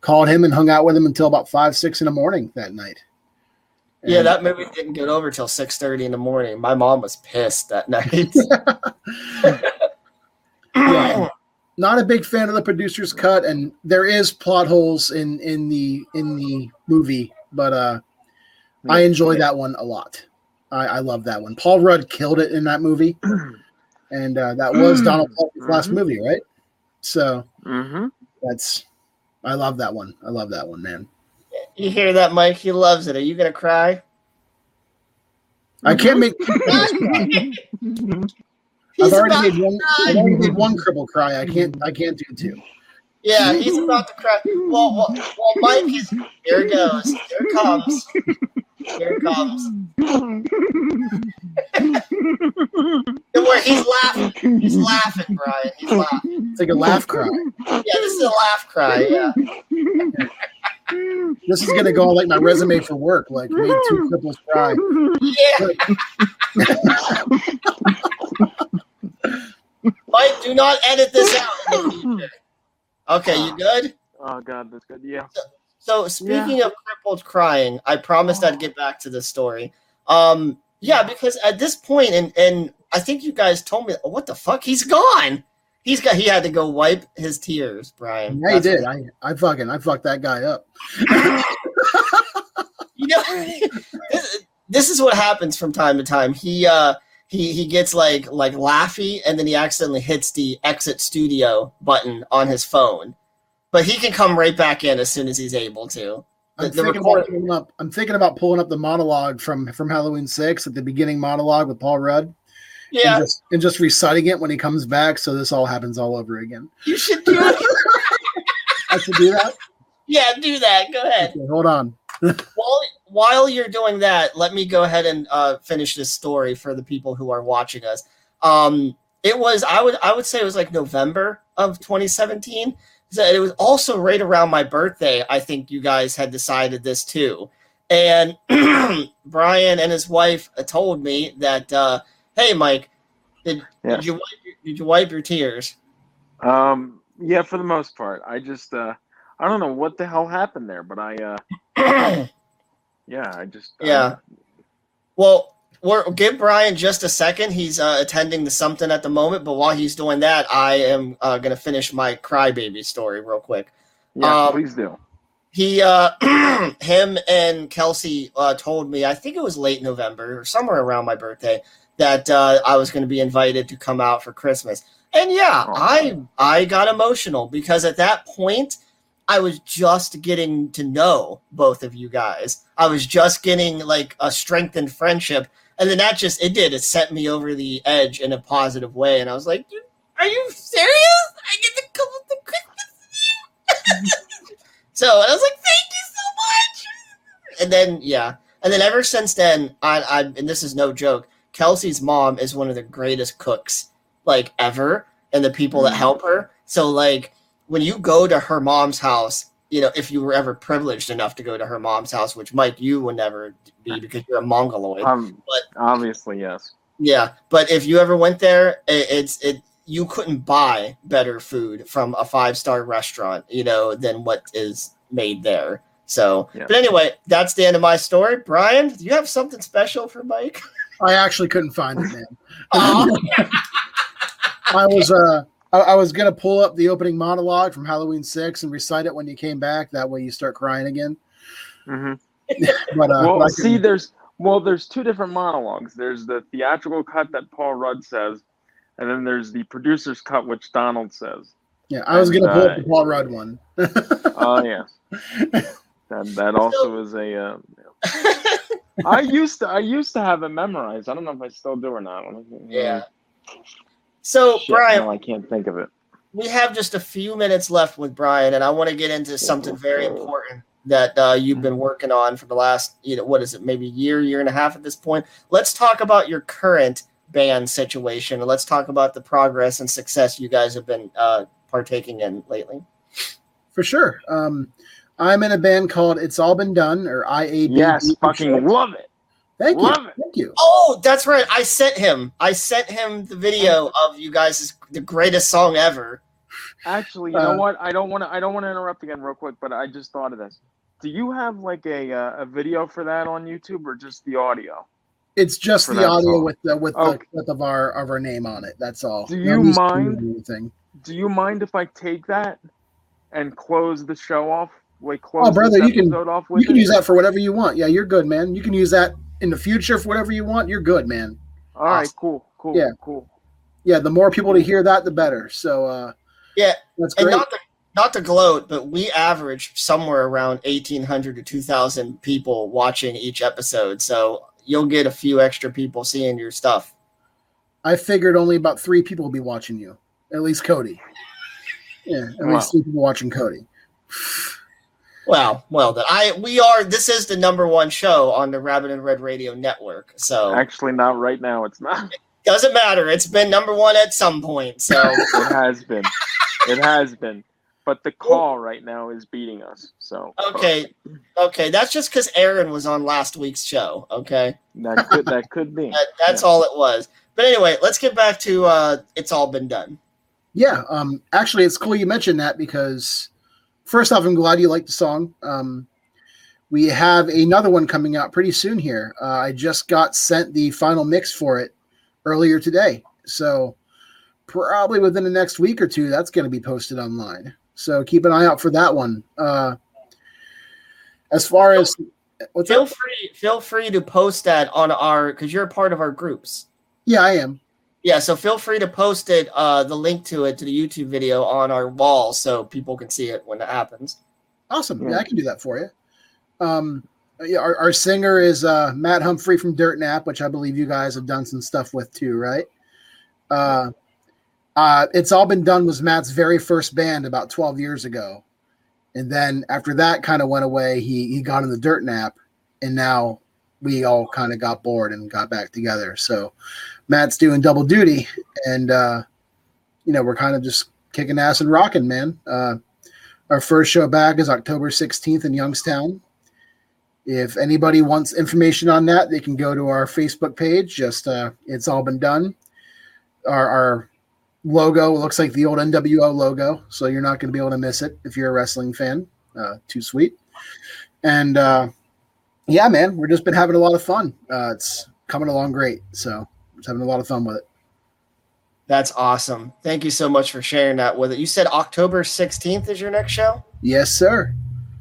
called him and hung out with him until about five six in the morning that night. Yeah, that movie didn't get over till six thirty in the morning. My mom was pissed that night. Yeah. not a big fan of the producer's cut and there is plot holes in in the in the movie but uh i enjoy that one a lot i i love that one paul rudd killed it in that movie and uh that was donald Pleasence's last Mhm. movie right so Mhm. that's i love that one i love that one man you hear that, Mike? He loves it. Are you gonna cry? i can't make i've already about made one i've already made one cripple cry i can't i can't do two Yeah, he's about to cry. Well, well, well Mike is. Here it goes. Here it comes. Here it comes. Don't he's laughing. He's laughing, Brian. He's laughing. it's like a laugh cry Yeah, this is a laugh cry. Yeah. This is gonna go on like my resume for work like made two cripples cry Yeah. Mike, do not edit this out in the future. Okay, you good? Oh God, that's good. Yeah. So speaking of crippled crying, I promised I'd get back to the story. Um, yeah, because at this point, and and I think you guys told me, what the fuck? He's gone. He's got. He had to go wipe his tears, Brian. Yeah, he did. I, I fucking I fucked that guy up. you know, this, this is what happens from time to time. He uh he he gets like like laughy, and then he accidentally hits the exit studio button on his phone. But he can come right back in as soon as he's able to. The- I'm thinking about pulling up. I'm thinking about pulling up the monologue from from Halloween Six at the beginning monologue with Paul Rudd. Yeah, and just, and just reciting it when he comes back, so this all happens all over again. you should do it. I should do that. yeah, do that. Go ahead. Okay, hold on. while while you're doing that, let me go ahead and uh, finish this story for the people who are watching us. Um, it was I would I would say it was like November of 2017. So it was also right around my birthday. I think you guys had decided this too, and Brian and his wife uh, told me that, uh, "Hey, Mike, did, Yeah. did you wipe your, did you wipe your tears?" Um. Yeah, for the most part, I just uh, I don't know what the hell happened there, but I uh, yeah, I just uh, Yeah. Well, we're give Brian just a second. He's uh, attending to something at the moment, but while he's doing that, I am uh, going to finish my crybaby story real quick. Yeah, Um, please do. he uh him and kelsey uh told me i think it was late november or somewhere around my birthday that uh i was going to be invited to come out for christmas and yeah Oh. i i got emotional because at that point i was just getting to know both of you guys i was just getting like a strengthened friendship and then that just it did it sent me over the edge in a positive way and i was like are you serious i get to come to christmas with you so I was like, "Thank you so much." And then yeah, and then ever since then, I, I and this is no joke. Kelsey's mom is one of the greatest cooks like ever, and the people that Mhm. help her. So like when you go to her mom's house, you know, if you were ever privileged enough to go to her mom's house, which Mike you would never be because you're a mongoloid. Um, but- obviously, yes. Yeah, but if you ever went there, it, it's it you couldn't buy better food from a five star restaurant, you know, than what is made there. So, Yeah. but anyway, that's the end of my story. Brian, do you have something special for Mike? I actually couldn't find it, man. Aw. I was uh I, I was gonna pull up the opening monologue from Halloween six and recite it when you came back. That way you start crying again. hmm But uh, well, but I see, there's well, there's two different monologues. There's the theatrical cut that Paul Rudd says, and then there's the producer's cut, which Donald says. yeah, I was gonna pull up uh, the Paul Rudd one. Oh yes, that that also is a. Uh, I used to I used to have it memorized. I don't know if I still do or not. yeah. So, Shit, Brian, no, I can't think of it. we have just a few minutes left with Brian, and I want to get into something very important that uh, you've been working on for the last, you know, what is it, maybe year, year and a half at this point. Let's talk about your current band situation, and let's talk about the progress and success you guys have been uh, partaking in lately. For sure. Um, I'm in a band called It's All Been Done or IAB. Yes, fucking love it. Thank you. it. Thank you. Oh, that's right. I sent him. I sent him the video of you guys' the greatest song ever. Actually, you Uh, know what? I don't want to. I don't want to interrupt again, real quick. But I just thought of this. Do you have like a uh, a video for that on YouTube or just the audio? It's just the audio song. with the with Okay. the with of our of our name on it. That's all. Do you mind? Anything. Do you mind if I take that and close the show off? Like close Oh, brother, this you can- off with You can it? use that for whatever you want. Yeah, you're good, man. You can use that in the future for whatever you want. You're good, man. All right, Awesome. cool, cool, Yeah. cool. Yeah, the more people to hear that, the better. So uh Yeah, that's great. and not to not to gloat, but we average somewhere around eighteen hundred to two thousand people watching each episode. So you'll get a few extra people seeing your stuff. I figured only about three people will be watching you. At least Cody. Yeah, at Wow. least three people watching Cody. Well, well, then I we are. This is the number one show on the Rabbit In Red Radio Network. So Actually, not right now. It's not. doesn't matter. It's been number one at some point. So It has been. It has been. But the call right now is beating us. So okay, okay, that's just because Aaron was on last week's show. Okay. that could that could be. That, that's Yeah. all it was. But anyway, let's get back to uh, it's all been done. Yeah, um, actually, it's cool you mentioned that because first off, I'm glad you like the song. Um, we have another one coming out pretty soon here. Uh, I just got sent the final mix for it earlier today, so probably within the next week or two, that's going to be posted online. So keep an eye out for that one. Uh, as far as what's Feel up? free, feel free to post that on our because you're a part of our groups. Yeah, I am. Yeah, so feel free to post it, uh, the link to it to the YouTube video on our wall so people can see it when it happens. Awesome. Yeah, Yeah. I can do that for you. Um, yeah, our, our singer is uh, Matt Humphrey from Dirt Nap, which I believe you guys have done some stuff with too, right? Uh, uh, it's all been done was Matt's very first band about 12 years ago, and then after that kind of went away, he he got in the Dirt Nap, and now we all kind of got bored and got back together. So Matt's doing double duty, and uh, you know we're kind of just kicking ass and rocking, man. Uh, our first show back is October 16th in Youngstown. If anybody wants information on that, they can go to our Facebook page. Just uh, it's all been done. Our, our logo looks like the old NWO logo, so you're not going to be able to miss it if you're a wrestling fan. Uh, too sweet. And uh, yeah, man, we've just been having a lot of fun. Uh, it's coming along great, so just having a lot of fun with it. That's awesome. Thank you so much for sharing that with it. You said October 16th is your next show? Yes, sir.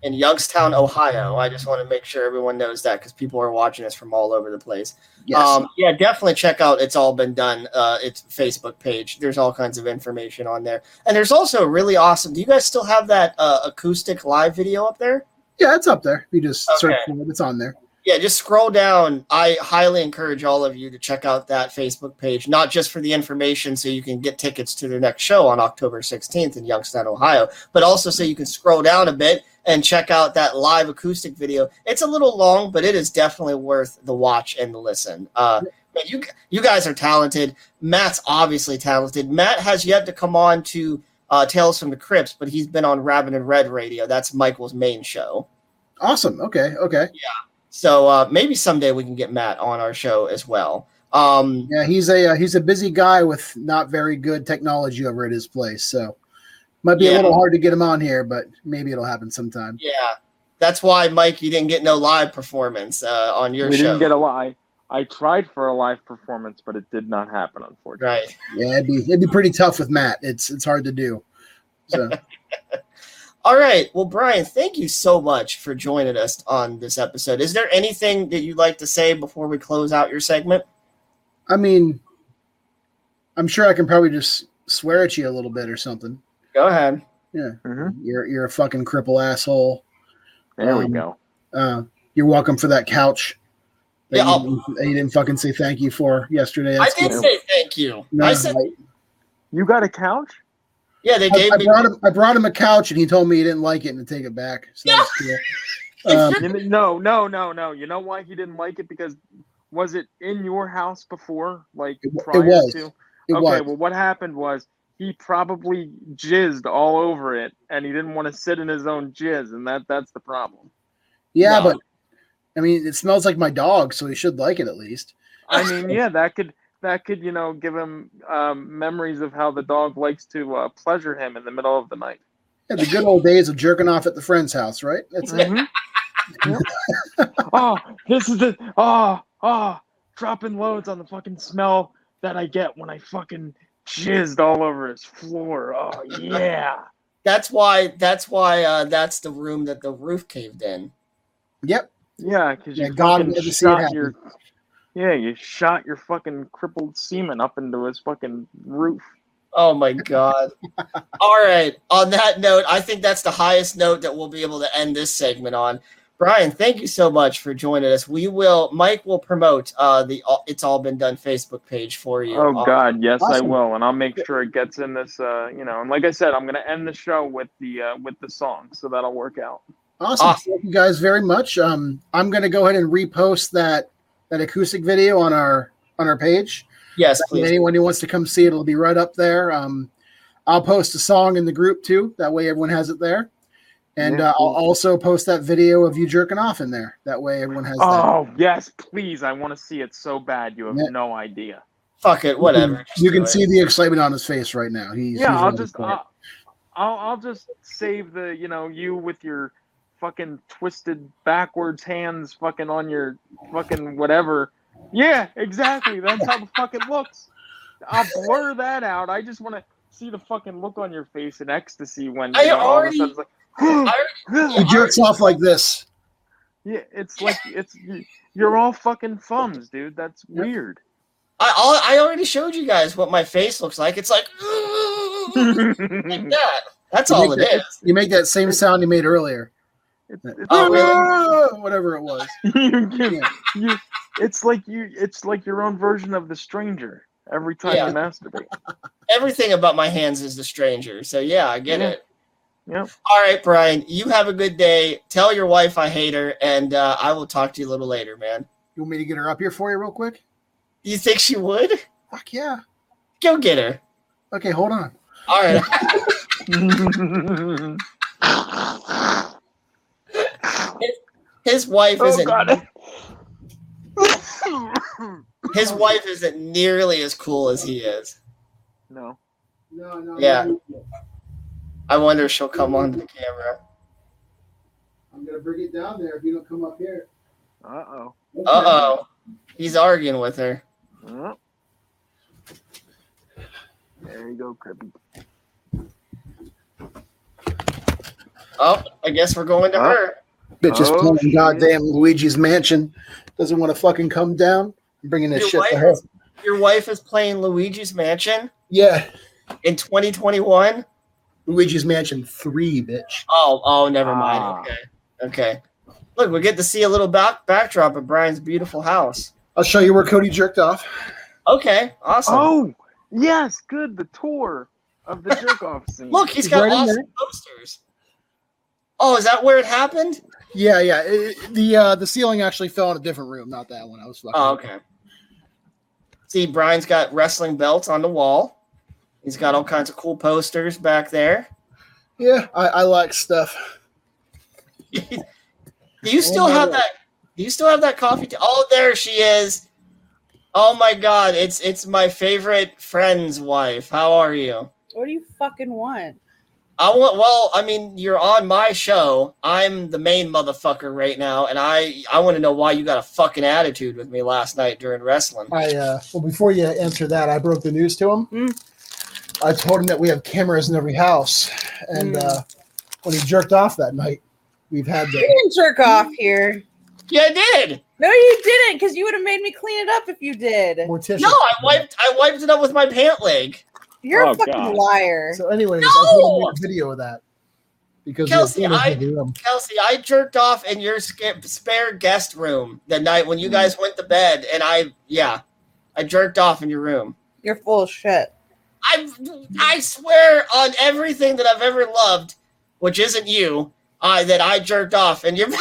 in Youngstown, Ohio. I just want to make sure everyone knows that because people are watching us from all over the place. Yes. Um, yeah, definitely check out It's All Been Done. Uh, its Facebook page. There's all kinds of information on there, and there's also really awesome. Do you guys still have that uh, acoustic live video up there? yeah, it's up there. You just search for it. It's on there. Yeah, just scroll down. I highly encourage all of you to check out that Facebook page, not just for the information so you can get tickets to their next show on October 16th in Youngstown, Ohio, but also so you can scroll down a bit and check out that live acoustic video. It's a little long, but it is definitely worth the watch and the listen. Uh, you you guys are talented. Matt's obviously talented. Matt has yet to come on to uh, Tales from the Crips, but he's been on Rabbit In Red Radio. That's Michael's main show. Awesome. Okay. Okay. So uh, maybe someday we can get Matt on our show as well. Um, Yeah, he's a uh, he's a busy guy with not very good technology over at his place, so might be Yeah. a little hard to get him on here, but maybe it'll happen sometime. yeah, that's why Mike, you didn't get no live performance uh, on your we show, didn't get a live. I tried for a live performance, but it did not happen, unfortunately. right? Yeah, it'd be it'd be pretty tough with Matt. It's it's hard to do. So All right. Well, Brian, thank you so much for joining us on this episode. Is there anything that you'd like to say before we close out your segment? I mean, I'm sure I can probably just swear at you a little bit or something. Go ahead. Yeah, Mhm. you're you're a fucking cripple asshole. There we Um, go. Uh, you're welcome for that couch. That Yeah, you, I'll- that you didn't fucking say thank you for yesterday. I did cool. say thank you. No, I said, I- You got a couch? Yeah, they I, gave I me. brought him. I brought him a couch, and he told me he didn't like it and to take it back. So that's cool. Um, No, no, no, no. You know why he didn't like it? Because was it in your house before? Like It w- it prior was. to? it okay, was. well, what happened was he probably jizzed all over it, and he didn't want to sit in his own jizz, and that that's the problem. yeah, No. but I mean, it smells like my dog, so he should like it at least. I mean, yeah, that could that could you know give him um, memories of how the dog likes to uh, pleasure him in the middle of the night. Yeah, the good old days of jerking off at the friend's house, right? That's it. Mhm. Yep. oh, this is the oh oh dropping loads on the fucking smell that I get when I fucking jizzed all over his floor. Oh yeah. That's why. That's why. Uh, that's the room that the roof caved in. Yep. Yeah, because Yeah, you God fucking wanted see it happen. your yeah, you shot your fucking crippled semen up into his fucking roof. Oh my god. All right. On that note, I think that's the highest note that we'll be able to end this segment on. Brian, thank you so much for joining us. We will Mike will promote uh the It's All Been Done Facebook page for you. Oh Uh, God, yes, I will, and I'll make sure it gets in this. Uh, you know, and like I said, I'm gonna end the show with the uh, with the song, so that'll work out. Awesome. Awesome. Thank you guys very much. Um, I'm gonna go ahead and repost that that acoustic video on our on our page. Yes, And please. anyone who wants to come see it, it'll be right up there. Um, I'll post a song in the group too. That way, everyone has it there. And uh, I'll also post that video of you jerking off in there. That way, everyone has that. Oh yes, please! I want to see it so bad. You have Yeah. no idea. Fuck it, whatever. Just You can it. see the excitement on his face right now. He's yeah, he's I'll just. I'll, I'll I'll just save the you know you with your fucking twisted backwards hands fucking on your fucking whatever. Yeah, exactly. That's how the fuck it looks. I'll blur that out. I just want to see the fucking look on your face in ecstasy when I you know, all of a already- sudden it's like. he jerks off like this. Yeah, it's like it's you're all fucking thumbs, dude. That's weird. I I'll- already showed you guys what my face looks like. It's like like that. That's all it You make You make that same sound you made earlier. It's, it's, Oh, really? Whatever it was. you, you, Yeah. you, it's like you, it's like your own version of the stranger every time Yeah. you masturbate. Everything about my hands is the stranger. So yeah, I get Yeah. it. Yep. All right, Brian. You have a good day. Tell your wife I hate her, and uh, I will talk to you a little later, man. You want me to get her up here for you real quick? You think she would? Fuck yeah. Go get her. Okay, hold on. All right. His wife oh isn't. god. His wife isn't nearly as cool as he is. No. No, no. Yeah. no. I wonder if she'll come on the camera. I'm gonna bring it down there if you don't come up here. Uh oh. Uh oh. He's arguing with her. There you go, Crippy. Oh, I guess we're going to Oh. her. Bitch is Oh, playing goddamn Luigi's Mansion. Doesn't want to fucking come down. I'm bringing this Your shit to her. is, your wife is playing Luigi's Mansion Yeah, in 2021. Luigi's Mansion 3, bitch. Oh, oh, never mind. Ah. Okay, okay. Look, we get to see a little back backdrop of Brian's beautiful house. I'll show you where Cody jerked off. Okay, awesome. Oh, yes, good. The tour of the jerk off scene. Look, he's It's got right awesome posters. Oh, is that where it happened? Yeah, yeah. it- the uh, the ceiling actually fell in a different room, not that one. I was fucking. Oh, okay. See, Brian's got wrestling belts on the wall. He's got all kinds of cool posters back there. Yeah, I, I like stuff. Do you still have that? Do you still have that coffee? T- oh, there she is. Oh my God! It's it's my favorite friend's wife. How are you? What do you fucking want? I want. Well, I mean, you're on my show. I'm the main motherfucker right now, and I I want to know why you got a fucking attitude with me last night during wrestling. I uh, well, before you answer that, I broke the news to him. Mm. I told him that we have cameras in every house, and Mm. uh, when he jerked off that night, we've had You didn't jerk off here. Yeah, I did. No, you didn't, because you would have made me clean it up if you did. mortician. No, I wiped I wiped it up with my pant leg. You're Oh, a fucking God. liar. So, anyways, No! I told make a video of that because Kelsey, I- cameras in every room. Kelsey, I jerked off in your spare guest room the night when Mm. you guys went to bed, and I yeah, I jerked off in your room. You're full of shit. I I swear on everything that I've ever loved, which isn't you, I that I jerked off in your.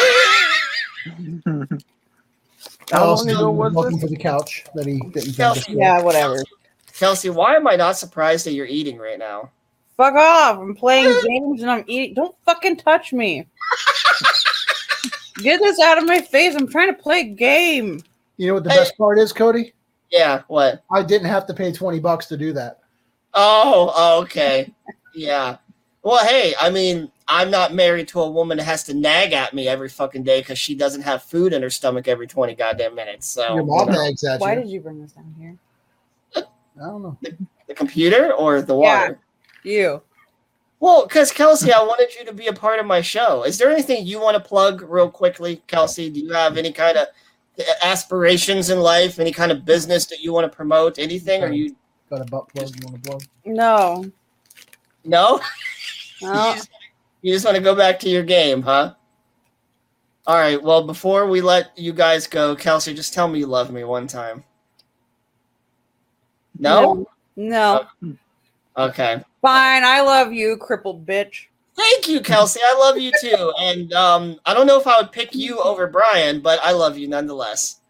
How I long ago was looking this? for the couch that he didn't. Kelsey. Yeah, whatever. Kelsey, why am I not surprised that you're eating right now? Fuck off. I'm playing games and I'm eating. Don't fucking touch me. Get this out of my face. I'm trying to play a game. You know what the Hey. best part is, Cody? Yeah, what? I didn't have to pay twenty bucks to do that. Oh, okay. yeah. Well, hey, I mean, I'm not married to a woman that has to nag at me every fucking day because she doesn't have food in her stomach every 20 goddamn minutes. So, Your mom you know. nags at you. Why did you bring this down here? I don't know. the computer or the Yeah. water? You. Well, because Kelsey, I wanted you to be a part of my show. Is there anything you want to plug real quickly, Kelsey? Do you have any kind of aspirations in life? Any kind of business that you want to promote? Anything? Or you Got a butt plug you want to plug? No. no? No. You just, you just want to go back to your game, huh? All right. Well, before we let you guys go, Kelsey, just tell me you love me one time. No? No. Okay. Fine. I love you, crippled bitch. Thank you, Kelsey. I love you too. And um, I don't know if I would pick you over Brian, but I love you nonetheless.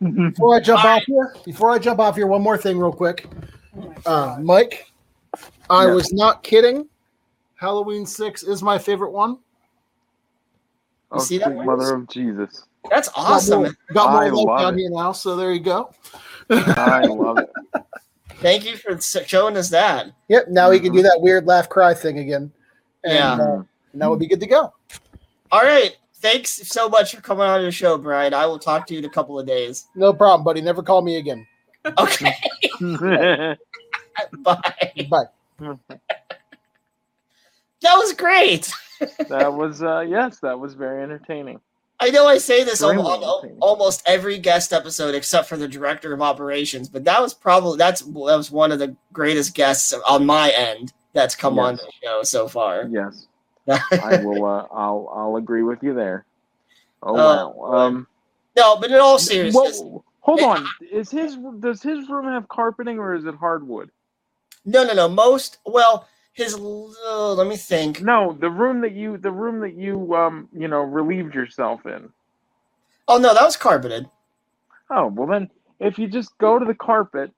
Before I jump off here, before I jump off here, one more thing, real quick. Oh Uh, Mike, I Yeah. was not kidding. Halloween six is my favorite one. Oh, see that, sweet mother of Jesus. That's Got awesome. more, got more I life love out it. here now, so there you go. I love it. Thank you for showing us that. Yep. Now he can do that weird laugh cry thing again. And, Yeah. uh, and that would be good to go. All right. Thanks so much for coming on the show, Brian. I will talk to you in a couple of days. No problem, buddy. Never call me again. Okay. Bye. Bye. That was great. that was uh yes, that was very entertaining. I know I say this on, on almost every guest episode except for the director of operations, but that was probably that's that was one of the greatest guests on my end that's come on the show so far. Yes. I will uh I'll I'll agree with you there. Oh Uh, wow. Um no, but in all seriousness, whoa, hold on. Is his does his room have carpeting or is it hardwood? no, no, no. Most well, his uh, let me think. No, the room that you the room that you um you know relieved yourself in. Oh no, that was carpeted. Oh well, then if you just go to the carpet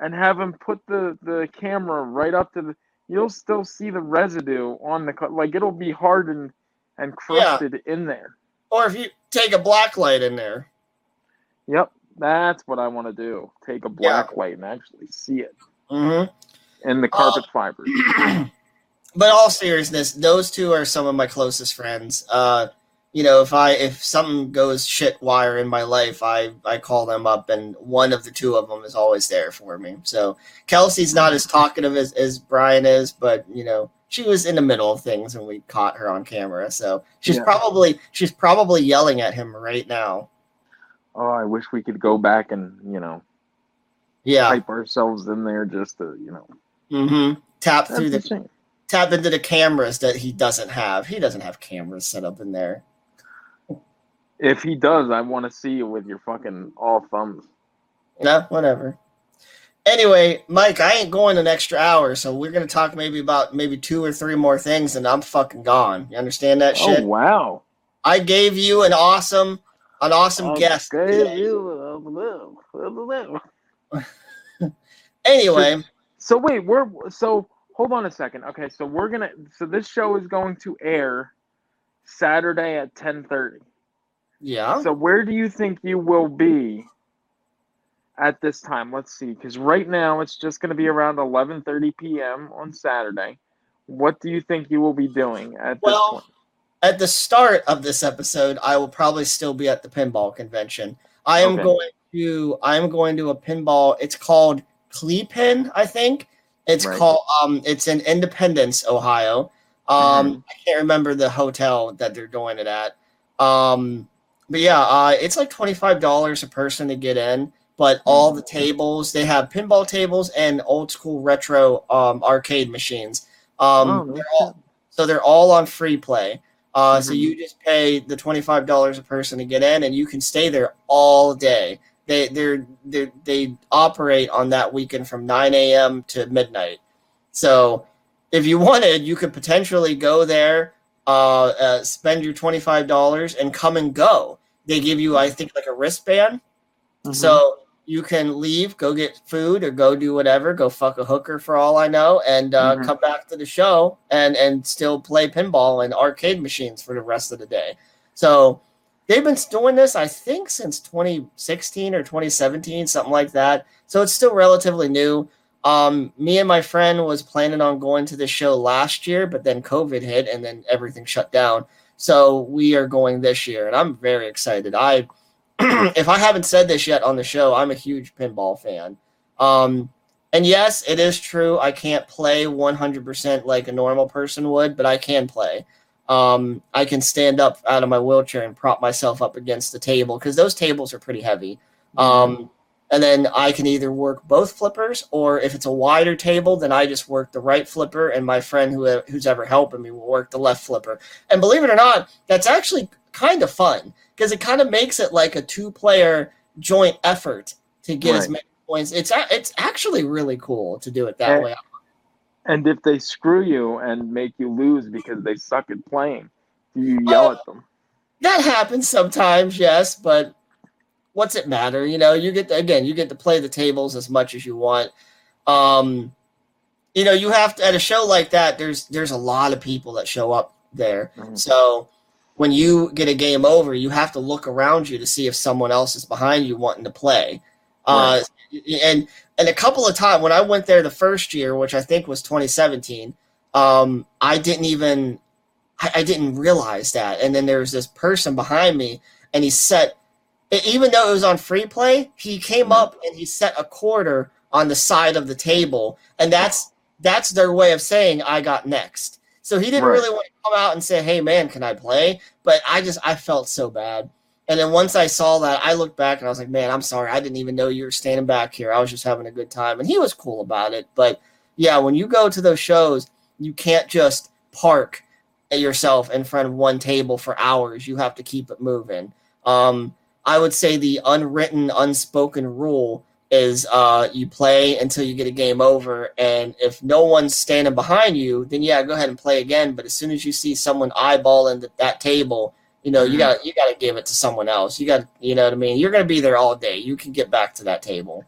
and have him put the the camera right up to the, you'll still see the residue on the like it'll be hardened and crusted in there. Or if you take a black light in there. Yep, that's what I want to do. Take a black light and actually see it hmm in the carpet fibers. but all seriousness, those two are some of my closest friends. Uh, you know, if I if something goes shit wire in my life, I I call them up, and one of the two of them is always there for me. So Kelsey's not as talkative as, as Brian is, but you know, she was in the middle of things when we caught her on camera. So she's Yeah. probably she's probably yelling at him right now. Oh, I wish we could go back and you know Yeah. type ourselves in there just to you know. Mm-hmm. Tap through That's a the shame. tap into the cameras that he doesn't have. He doesn't have cameras set up in there. If he does, I want to see you with your fucking all thumbs. No, whatever. Anyway, Mike, I ain't going an extra hour, so we're gonna talk maybe about maybe two or three more things, and I'm fucking gone. You understand that shit? Oh wow! I gave you an awesome, an awesome guest. today. Anyway, So wait, we're so hold on a second. Okay, so we're gonna so this show is going to air Saturday at ten thirty. yeah. So where do you think you will be at this time? Let's see, because right now it's just going to be around eleven thirty p.m. on Saturday. What do you think you will be doing at this Well, point? at the start of this episode, I will probably still be at the pinball convention. I am Okay. going to I am going to a pinball. It's called Cleepin, I think. It's Right. called um it's in Independence, Ohio. Um I can't remember the hotel that they're doing it at. Um but yeah, uh it's like $25 a person to get in, but all the tables, they have pinball tables and old school retro um arcade machines. Um Oh, they're all, so they're all on free play. Uh, So Mhm. you just pay the twenty five dollars a person to get in, and you can stay there all day. They they're, they they operate on that weekend from nine a.m. to midnight. So if you wanted, you could potentially go there, uh, uh, spend your twenty five dollars, and come and go. They give you, I think, like a wristband, Mhm. so you can leave, go get food, or go do whatever, go fuck a hooker for all I know, and uh, Mhm. come back to the show and and still play pinball and arcade machines for the rest of the day. So they've been doing this, I think, since 2016 or 2017, something like that. So it's still relatively new. Um, me and my friend was planning on going to the show last year, but then COVID hit and then everything shut down. So we are going this year, and I'm very excited. I if I haven't said this yet on the show, I'm a huge pinball fan. Um, and yes, it is true. I can't play 100% like a normal person would, but I can play. Um, I can stand up out of my wheelchair and prop myself up against the table because those tables are pretty heavy. Um, and then I can either work both flippers, or if it's a wider table, then I just work the right flipper, and my friend who who's ever helping me will work the left flipper. And believe it or not, that's actually kind of fun because it kind of makes it like a two-player joint effort to get as many points. It's it's actually really cool to do it that Eh, way. And if they screw you and make you lose because they suck at playing, do you yell Oh. at them? That happens sometimes, yes, but what's it matter? You know, you get to, again, you get to play the tables as much as you want. Um, you know, you have to at a show like that. There's there's a lot of people that show up there, Mhm. so when you get a game over, you have to look around you to see if someone else is behind you wanting to play. Uh, and and a couple of times when I went there the first year, which I think was 2017, um, I didn't even I, I didn't realize that. And then there was this person behind me, and he set even though it was on free play, he came up and he set a quarter on the side of the table, and that's that's their way of saying I got next. So he didn't Right. really want to come out and say, "Hey man, can I play?" But I just I felt so bad. And then once I saw that, I looked back and I was like, "Man, I'm sorry. I didn't even know you were standing back here. I was just having a good time." And he was cool about it. But yeah, when you go to those shows, you can't just park yourself in front of one table for hours. You have to keep it moving. Um, I would say the unwritten, unspoken rule is uh, you play until you get a game over, and if no one's standing behind you, then yeah, go ahead and play again. But as soon as you see someone eyeballing th- that table, you know you Mhm. got you got to give it to someone else. You got you know what I mean. You're gonna be there all day. You can get back to that table.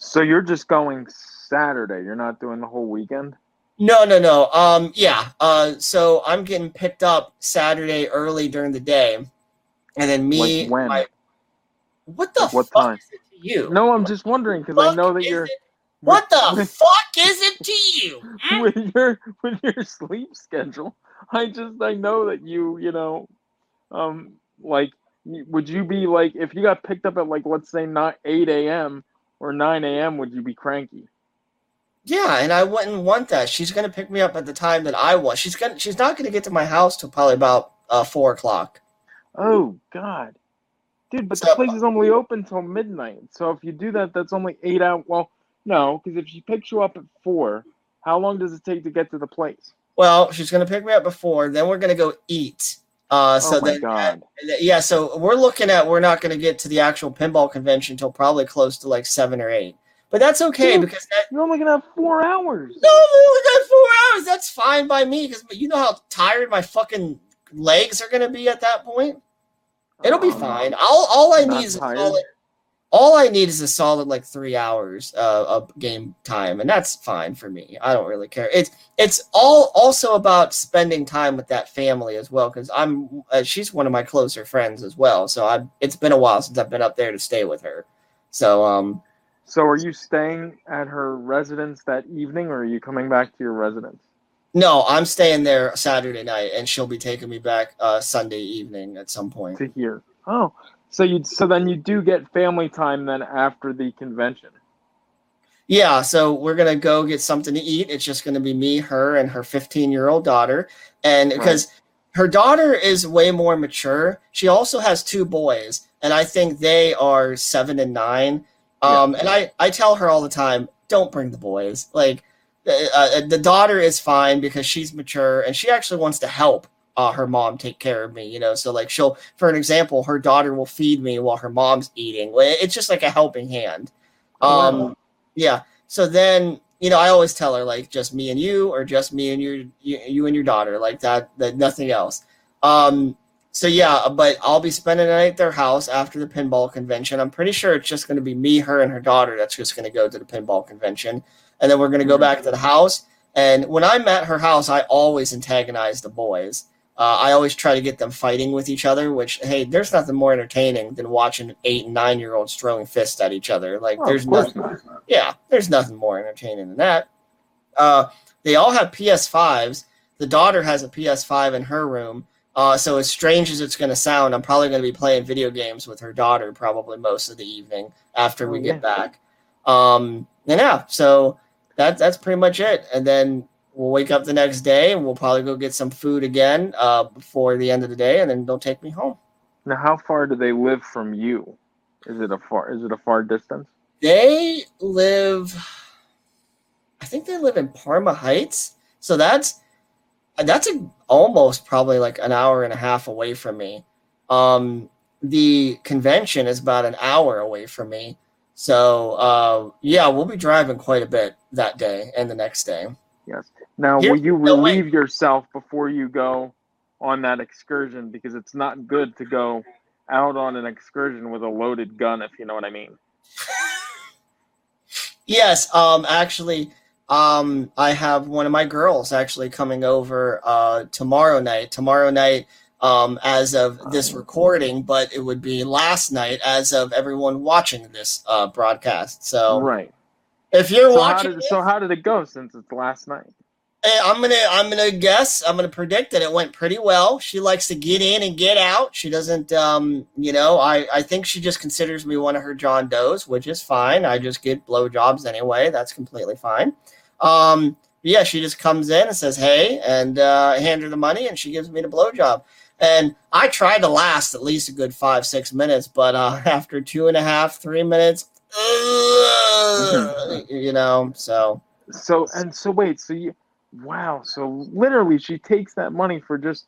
So you're just going Saturday. You're not doing the whole weekend. No, no, no. Um, yeah. Uh, so I'm getting picked up Saturday early during the day, and then me. Like when? my- what the Like what fuck time? is it to you? No, I'm just wondering because I know that you're it- What the with, fuck is it to you? With your with your sleep schedule. I just I know that you you know, um, like would you be like if you got picked up at like let's say not eight a.m. or nine a.m. Would you be cranky? Yeah, and I wouldn't want that. She's gonna pick me up at the time that I want. She's gonna she's not gonna get to my house till probably about uh, four o'clock. Oh God, dude! But the place is only open till midnight. So if you do that, that's only eight out. Well, no, because if she picks you up at four, how long does it take to get to the place? Well, she's gonna pick me up before. Then we're gonna go eat. Uh, so oh my then God! yeah, so we're looking at we're not gonna get to the actual pinball convention until probably close to like seven or eight. But that's okay Dude. because that You're only gonna have four hours. no, we only got four hours. That's fine by me because you know how tired my fucking legs are gonna be at that point. It'll be Um, fine. All all I need is a solid. All I need is a solid like three hours uh, of game time, and that's fine for me. I don't really care. It's it's all also about spending time with that family as well because I'm uh, she's one of my closer friends as well. So I it's been a while since I've been up there to stay with her. So um So are you staying at her residence that evening, or are you coming back to your residence? no, I'm staying there Saturday night, and she'll be taking me back uh, Sunday evening at some point. to here. Oh, so you so then you do get family time then after the convention. Yeah, so we're gonna go get something to eat. It's just gonna be me, her, and her 15 year old daughter. And Right. because her daughter is way more mature, she also has two boys, and I think they are seven and nine. Um, and I I tell her all the time, don't bring the boys. Like, uh, uh, the daughter is fine because she's mature and she actually wants to help uh, her mom take care of me. You know, so like she'll, for an example, her daughter will feed me while her mom's eating. It's just like a helping hand. Oh, Um, wow. yeah. So then, you know, I always tell her like just me and you, or just me and your you, you and your daughter, like that, that nothing else. Um, so yeah, but I'll be spending the night at their house after the pinball convention. I'm pretty sure it's just going to be me, her, and her daughter that's just going to go to the pinball convention, and then we're going to go back to the house. And when I'm at her house, I always antagonize the boys. Uh, I always try to get them fighting with each other. Which, hey, there's nothing more entertaining than watching eight and nine year olds throwing fists at each other. Like, Oh, there's nothing not. yeah, there's nothing more entertaining than that. Uh, they all have PS5s. The daughter has a PS5 in her room. Uh, so as strange as it's going to sound, I'm probably going to be playing video games with her daughter probably most of the evening after we Oh, get back. Um, and yeah, so that that's pretty much it. And then we'll wake up the next day and we'll probably go get some food again uh, before the end of the day, and then they'll take me home. Now, how far do they live from you? Is it a far? Is it a far distance? They live, I think they live in Parma Heights. So that's that's a, almost probably like an hour and a half away from me. Um, the convention is about an hour away from me. So uh, yeah, we'll be driving quite a bit that day and the next day. Yes. Now, Here- will you no, relieve yourself before you go on that excursion? Because it's not good to go out on an excursion with a loaded gun, if you know what I mean. Yes, um, actually, um, I have one of my girls actually coming over uh, tomorrow night. Tomorrow night, um, as of this recording, but it would be last night as of everyone watching this uh, broadcast. So right. if you're So how, watching, did, this, so how did it go since it's last night? Eh, I'm gonna I'm gonna guess I'm gonna predict that it went pretty well. She likes to get in and get out. She doesn't, um, you know, I I think she just considers me one of her John Does, which is fine. I just get blowjobs anyway. That's completely fine. Um, yeah, she just comes in and says, "Hey," and uh, I hand her the money, and she gives me the blowjob. And I tried to last at least a good five six minutes, but uh, after two and a half three minutes, you know, so. So and so wait, so you wow, so literally she takes that money for just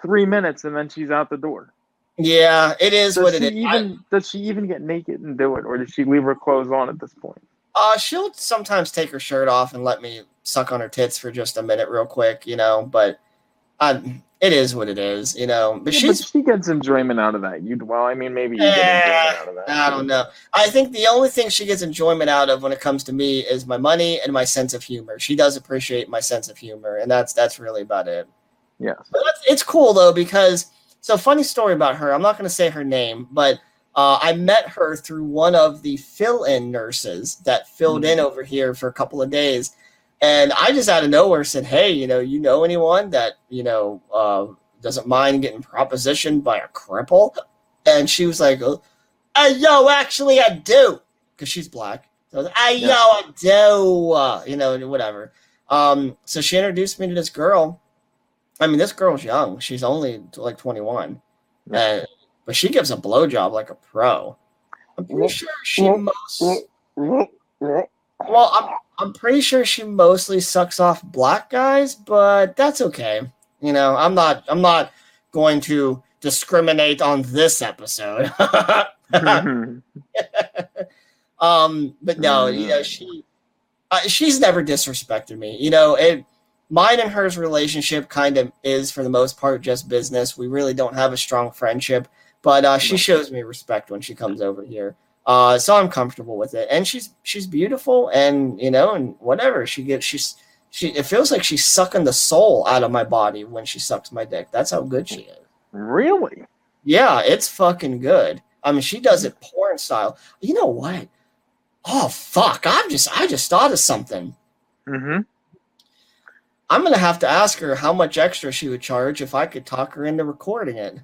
three minutes and then she's out the door. Yeah, it is Does what it is. I- even does she even get naked and do it, or does she leave her clothes on at this point? Uh, she'll sometimes take her shirt off and let me suck on her tits for just a minute, real quick, you know. But um, it is what it is, you know. But Yeah, but she gets enjoyment out of that. You well, I mean, maybe you get Eh, enjoyment out of that. I don't know. I think the only thing she gets enjoyment out of when it comes to me is my money and my sense of humor. She does appreciate my sense of humor, and that's that's really about it. Yes. But it's cool though because so funny story about her. I'm not going to say her name, but uh, I met her through one of the fill-in nurses that filled in over here for a couple of days, and I just out of nowhere said, "Hey, you know, you know anyone that you know uh, doesn't mind getting propositioned by a cripple?" And she was like, "Uh, yo, actually, I do," because she's black. So I was, I yo, I do, uh, you know, whatever. Um, so she introduced me to this girl. I mean, this girl's young. She's only like 21. Uh, but she gives a blowjob like a pro. I'm pretty sure she most well, I'm I'm pretty sure she mostly sucks off black guys, but that's okay. You know, I'm not I'm not going to discriminate on this episode. um, but no, you know, she uh, she's never disrespected me. You know, it mine and hers relationship kind of is for the most part just business. We really don't have a strong friendship, but uh, she shows me respect when she comes over here. Uh, so I'm comfortable with it, and she's she's beautiful, and you know, and whatever she gets, she's she. It feels like she's sucking the soul out of my body when she sucks my dick. That's how good she is. Really? Yeah, it's fucking good. I mean, she does it porn style. You know what? Oh fuck! I'm just I just thought of something. Mm-hmm. I'm gonna have to ask her how much extra she would charge if I could talk her into recording it,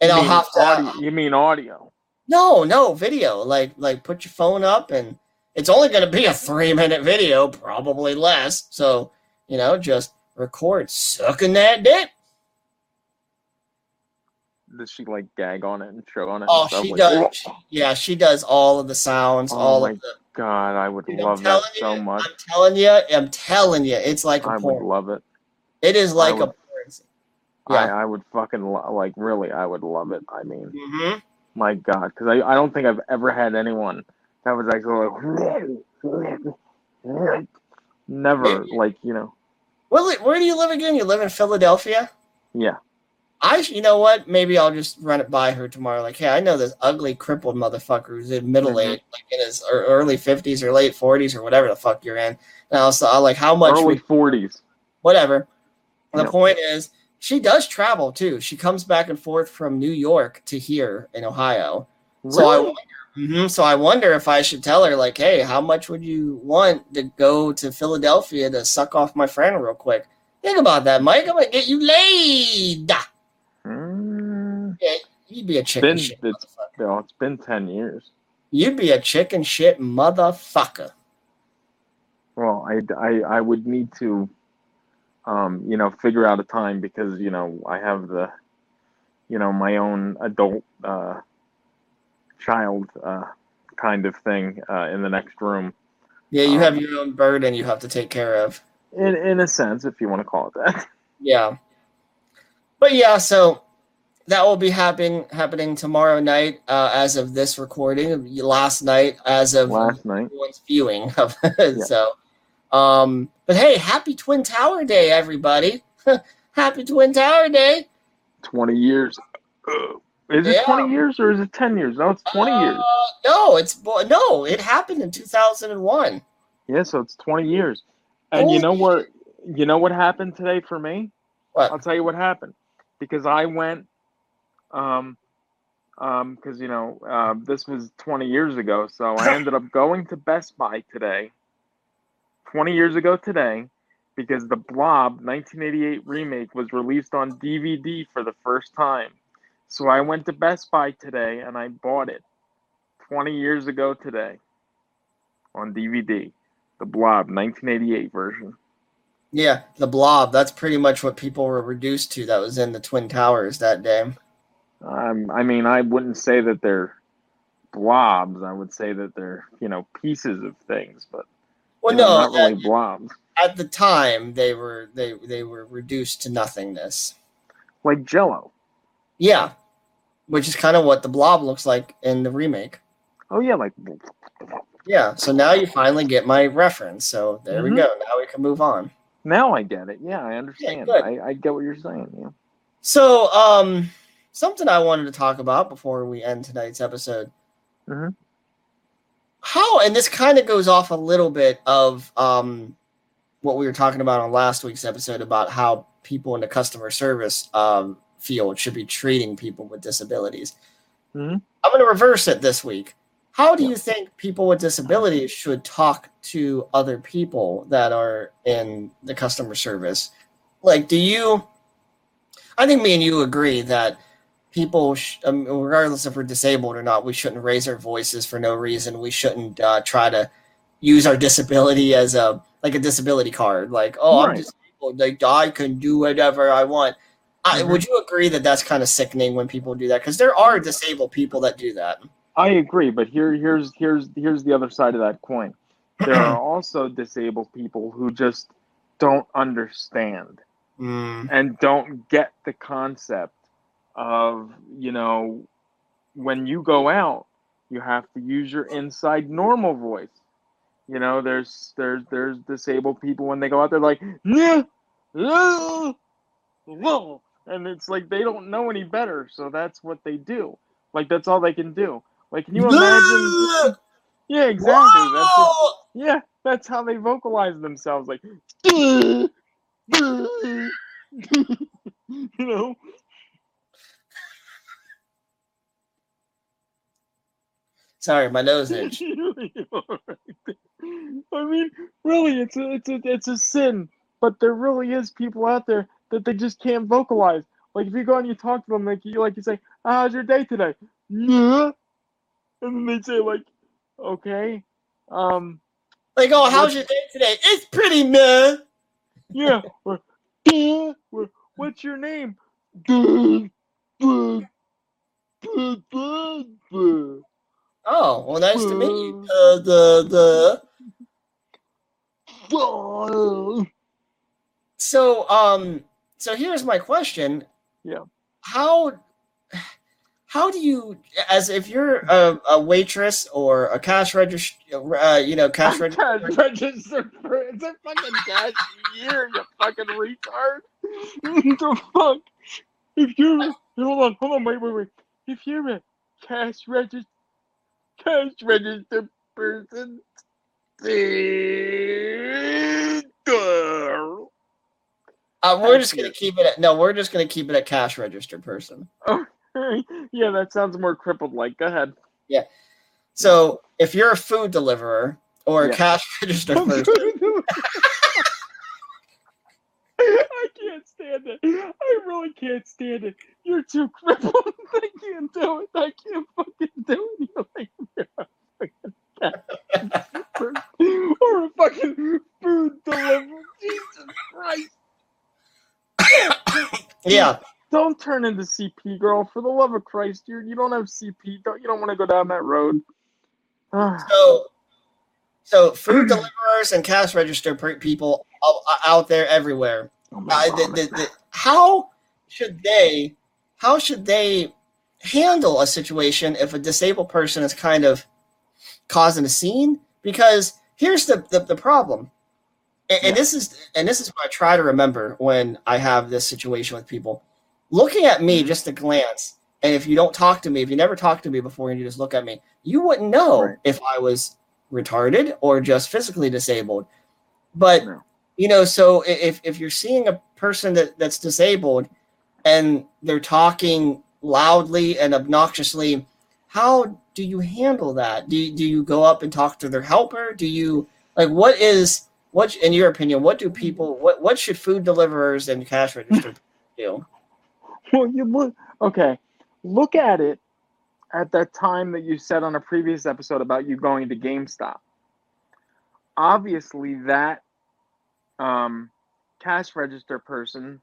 And I'll have to. audio, you mean audio? No, no video. Like like put your phone up and it's only going to be a 3 minute video, probably less. So, you know, just record sucking that dick. Does she like gag on it and choke on it? Oh, she does. she- yeah, she does all of the sounds, Oh all of the God, I would Dude, love that telling so much. I'm telling you, I'm telling you, it's like a I would love it. It is like would- a porn. Yeah. I, I would fucking lo- like really. I would love it. I mean, hmm my God, because I, I don't think I've ever had anyone that was actually like never like you know Where, where do you live again? You live in Philadelphia? yeah I, you know what? Maybe I'll just run it by her tomorrow. Like, hey, I know this ugly, crippled motherfucker who's in middle Mhm. age, like in his early fifties or late forties or whatever the fuck you're in. And I'll, so I'll like, how much? early forties. whatever. The point is, she does travel too. She comes back and forth from New York to here in Ohio. So I Really? wonder, Mhm. so I wonder if I should tell her like, hey, how much would you want to go to Philadelphia to suck off my friend real quick? Think about that, Mike. I'm gonna get you laid. Mm, Yeah, you'd be a chicken been shit. it's, know, it's been ten years. You'd be a chicken shit motherfucker. Well, I, I, I would need to, um, you know, figure out a time because you know I have the, you know, my own adult uh, child uh, kind of thing uh, in the next room. Yeah, you Um, have your own burden you have to take care of. In in a sense, if you want to call it that. Yeah. But yeah, so that will be happening happening tomorrow night uh, as of this recording. Last night as of Last night. everyone's viewing of it. So um but hey, happy Twin Tower Day, everybody. happy Twin Tower Day. 20 years. Ugh. Is it Yeah. 20 years or is it 10 years? No, it's 20 years. Uh, no, it's no, it happened in 2001. Yeah, so it's 20 years. And you know what you know what happened today for me? What? I'll tell you what happened. Because I went um um cuz you know, uh, this was 20 years ago, so I ended up going to Best Buy today. 20 years ago today because the Blob 1988 remake was released on DVD for the first time. So I went to Best Buy today and I bought it 20 years ago today on DVD. The Blob 1988 version. Yeah, the blob. That's pretty much what people were reduced to that was in the Twin Towers that day. Um, I mean, I wouldn't say that they're blobs. I would say that they're, you know, pieces of things, but Well, no, not really at- blobs. at the time they were they they were reduced to nothingness. Like Jello. Yeah, which is kind of what the blob looks like in the remake. Oh yeah, like Yeah, so now you finally get my reference. So there we Mhm. go. Now we can move on. now I get it. Yeah, I understand. good. I, I get what you're saying. Yeah. So, um, something I wanted to talk about before we end tonight's episode. Mhm. How, and this kind of goes off a little bit of um, what we were talking about on last week's episode about how people in the customer service um, field should be treating people with disabilities. Mhm. I'm going to reverse it this week. How do you think people with disabilities should talk to other people that are in the customer service? Like, do you? I think me and you agree that people, sh- um, regardless if we're disabled or not, we shouldn't raise our voices for no reason. We shouldn't uh, try to use our disability as a like a disability card. Like, oh, I'm disabled. Like, I can do whatever I want. I, Mhm. would you agree that that's kind of sickening when people do that? Because there are disabled people that do that. I agree, but here here's here's here's the other side of that coin. There are also disabled people who just don't understand Mm. and don't get the concept of, you know, when you go out, you have to use your inside normal voice. You know, there's there's there's disabled people when they go out, they're like, yeah, yeah, yeah," and it's like they don't know any better, so that's what they do. Like that's all they can do. Like, can you imagine? Yeah, exactly. That's. Whoa! Yeah, that's how they vocalize themselves. Like, you know. Sorry, my nose itch. I mean, really, it's a, it's a, it's a sin. But there really is people out there that they just can't vocalize. Like if you go and you talk to them, like you like you say, "Ah, "How's your day today?" Yeah, and then they say like, "Okay, um, Like, oh, how's your day today? It's pretty meh. yeah." Or, or, What's your name? Oh, well, nice to meet you. Uh, the the so um so here's my question. Yeah. How how do you as if you're a, a waitress or a cash register uh, you know cash register Cash register for it's a fucking cashier, you fucking retard. the fuck? If you're hold on, hold on, wait, wait, wait. If you're a cash register cash register person, girl. uh, we're just gonna keep it at no we're just gonna keep it at cash register person. Oh, yeah, that sounds more crippled like. Go ahead. Yeah. So if you're a food deliverer or a Yeah. cash register person, I can't stand it. I really can't stand it. You're too crippled. I can't do it. I can't fucking do it. You're like you're a fucking cat. or a fucking food delivery. Jesus Christ. yeah, Don't turn into CP, girl. For the love of Christ, you you don't have CP. Don't you don't want to go down that road. So, so food deliverers and cash register people out- out there everywhere. oh Uh, the, the, the, how should they? How should they handle a situation if a disabled person is kind of causing a scene? Because here's the the, the problem, and, and this is and this is what I try to remember when I have this situation with people. Looking at me mm-hmm. just a glance, and if you don't talk to me, if you never talked to me before and you just look at me, you wouldn't know Right. if I was retarded or just physically disabled. But No. you know, so if if you're seeing a person that, that's disabled and they're talking loudly and obnoxiously, how do you handle that? Do you, do you go up and talk to their helper? Do you like what is what in your opinion? What do people what what should food deliverers and cash register do? Well, you look okay. Look at it at that time that you said on a previous episode about you going to GameStop. Obviously, that um, cash register person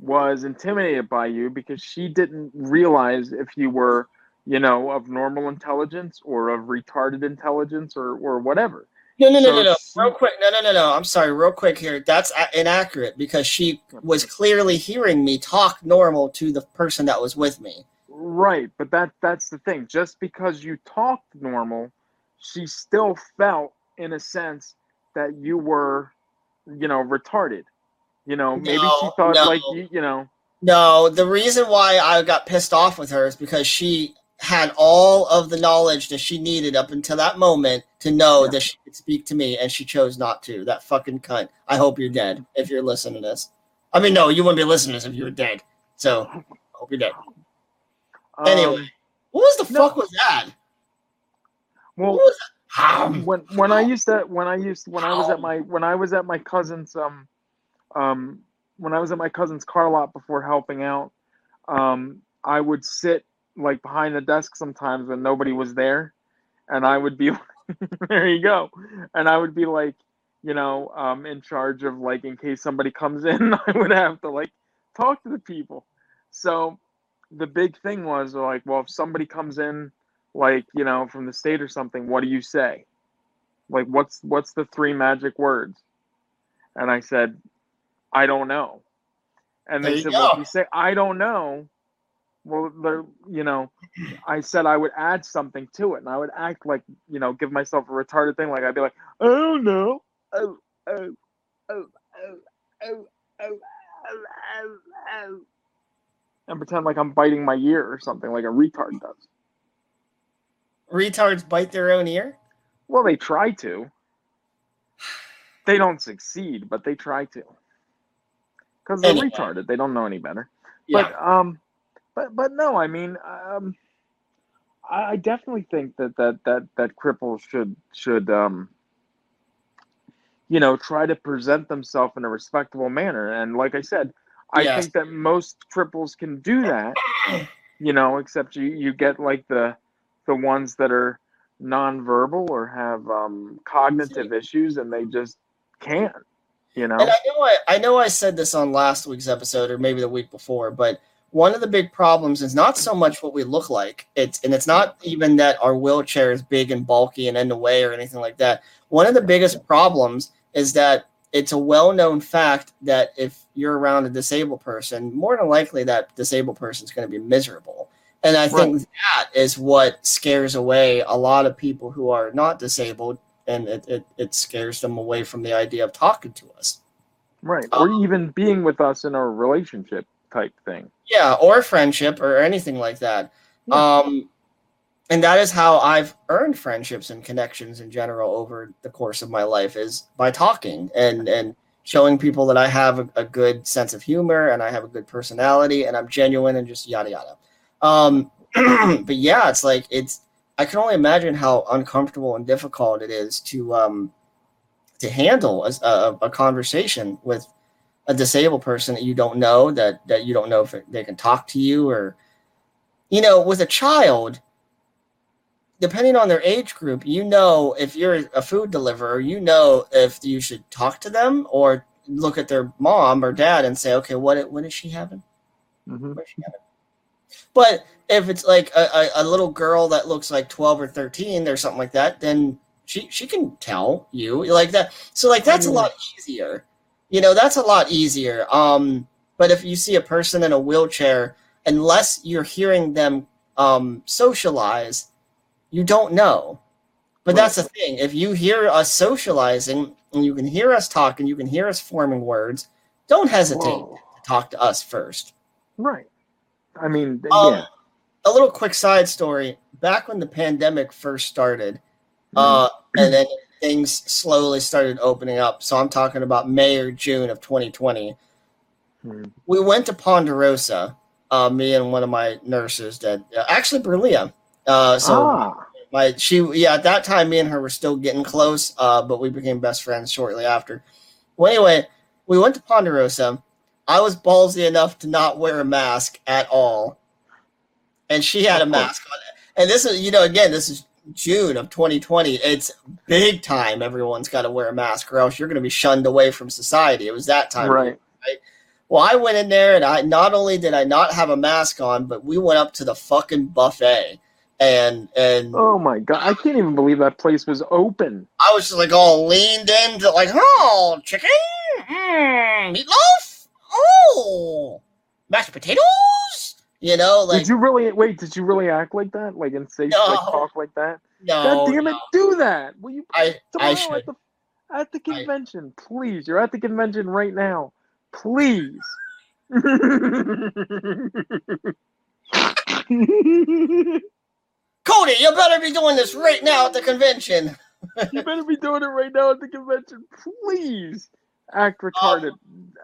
was intimidated by you because she didn't realize if you were, you know, of normal intelligence or of retarded intelligence or or whatever. No, no, no, So no, no. she- Real quick. No, no, no, no. I'm sorry. Real quick here. That's inaccurate because she was clearly hearing me talk normal to the person that was with me. Right, but that that's the thing. Just because you talked normal, she still felt in a sense that you were, you know, retarded. You know, maybe she thought no. like you, you know, No, the reason why I got pissed off with her is because she had all of the knowledge that she needed up until that moment to know Yeah. that she could speak to me, and she chose not to. That fucking cunt. I hope you're dead if you're listening to this. I mean, no, you wouldn't be listening to this if you were dead. So, I hope you're dead. um, Anyway, what was the no. fuck was that? well, was that? When when I used to when I used when I was at my when I was at my cousin's um um when I was at my cousin's car lot before helping out, um I would sit like behind the desk sometimes when nobody was there, and I would be there you go, and I would be like, you know, um, in charge of like in case somebody comes in, I would have to like talk to the people. So the big thing was like, well, if somebody comes in, like you know, from the state or something, what do you say? Like, what's what's the three magic words? And I said, I don't know. And There they said, well, if you say I don't know, well, you know, I said I would add something to it, and I would act like, you know, give myself a retarded thing. Like I'd be like. Oh, oh, oh, oh, oh, oh, oh, oh, oh. And pretend like I'm biting my ear or something, like a retard does. Retards bite their own ear. Well, they try to. They don't succeed, but they try to. Because they're Anyway. retarded. They don't know any better. Yeah. But um, but but no, I mean, um, I, I definitely think that that that that cripples should should um, you know, try to present themselves in a respectable manner. And like I said, I Yes. think that most cripples can do that. You know, except you you get like the the ones that are nonverbal or have um, cognitive issues, and they just can't. You know. And I know I, I know I said this on last week's episode or maybe the week before, but one of the big problems is not so much what we look like. It's and it's not even that our wheelchair is big and bulky and in the way or anything like that. One of the biggest problems is that it's a well-known fact that if you're around a disabled person, more than likely that disabled person is going to be miserable. And I think that is what scares away a lot of people who are not disabled and it, it, it scares them away from the idea of talking to us. Right. Or um, even being with us in a relationship type thing. Yeah, or friendship or anything like that. Um, and that is how I've earned friendships and connections in general over the course of my life is by talking and and showing people that I have a, a good sense of humor and I have a good personality and I'm genuine and just yada yada. Um, but yeah, it's like it's I can only imagine how uncomfortable and difficult it is to um to handle a, a, a conversation with a disabled person that you don't know that that you don't know if they can talk to you or you know with a child depending on their age group you know if you're a food deliverer you know if you should talk to them or look at their mom or dad and say okay what what is she having? Mhm. what is she having? But if it's like a, a, a little girl that looks like 12 or 13 or something like that then she she can tell you like that. So like that's a lot easier you know that's a lot easier. Um but if you see a person in a wheelchair unless you're hearing them um socialize you don't know. But that's the thing. If you hear us socializing and you can hear us talk and you can hear us forming words don't hesitate Whoa. to talk to us first. Right. I mean, um, yeah. a little quick side story. Back when the pandemic first started uh, and then things slowly started opening up. So I'm talking about May or June of 2020. Hmm. We went to Ponderosa, uh, me and one of my nurses that uh, actually Berlia. Uh, so ah, my she yeah at that time me and her were still getting close, uh, but we became best friends shortly after. Well, anyway, we went to Ponderosa. I was ballsy enough to not wear a mask at all, and she had a mask on. And this is you know again this is June of 2020. It's big time. Everyone's got to wear a mask, or else you're going to be shunned away from society. It was that time. of right. well, I went in there and I not only did I not have a mask on, but we went up to the fucking buffet and and Oh my god, I can't even believe that place was open. I was just like all leaned into like, oh, chicken, mm, meatloaf, oh, mashed potatoes. You know, like did you really wait? Did you really act like that? Like and say No. like talk like that? no, God damn it, no. do that! Will you I I should. at the at the convention, please? You're at the convention right now, please. Cody, you better be doing this right now at the convention. you better be doing it right now at the convention, please. Act oh, retarded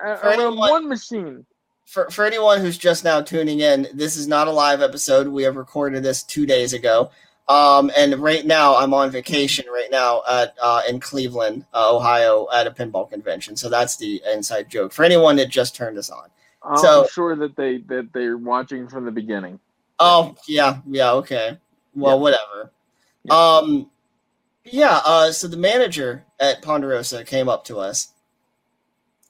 A- for around anyone- one machine. For, for anyone who's just now tuning in, this is not a live episode. We have recorded this two days ago. Um, and right now, I'm on vacation right now at uh, in Cleveland, uh, Ohio, at a pinball convention. So that's the inside joke for anyone that just turned us on. I'm So- sure that they that they're watching from the beginning. Oh yeah, yeah, okay. Well, Yeah. whatever. Yeah. Um, yeah. Uh, so the manager at Ponderosa came up to us,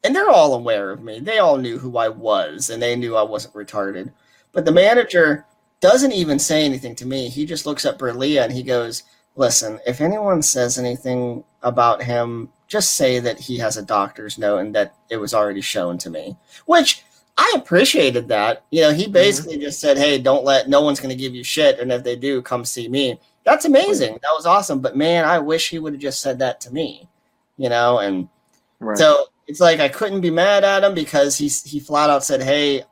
and they're all aware of me. They all knew who I was, and they knew I wasn't retarded. But the manager doesn't even say anything to me. He just looks at Berlia and he goes, "Listen, if anyone says anything about him, just say that he has a doctor's note and that it was already shown to me." Which I appreciated that. You know, he mm-hmm. basically just said, "Hey, don't let no one's going to give you shit, and if they do, come see me." That's amazing. That was awesome. But man, I wish he would have just said that to me. You know, and Right. so it's like I couldn't be mad at him because he he flat out said, "Hey,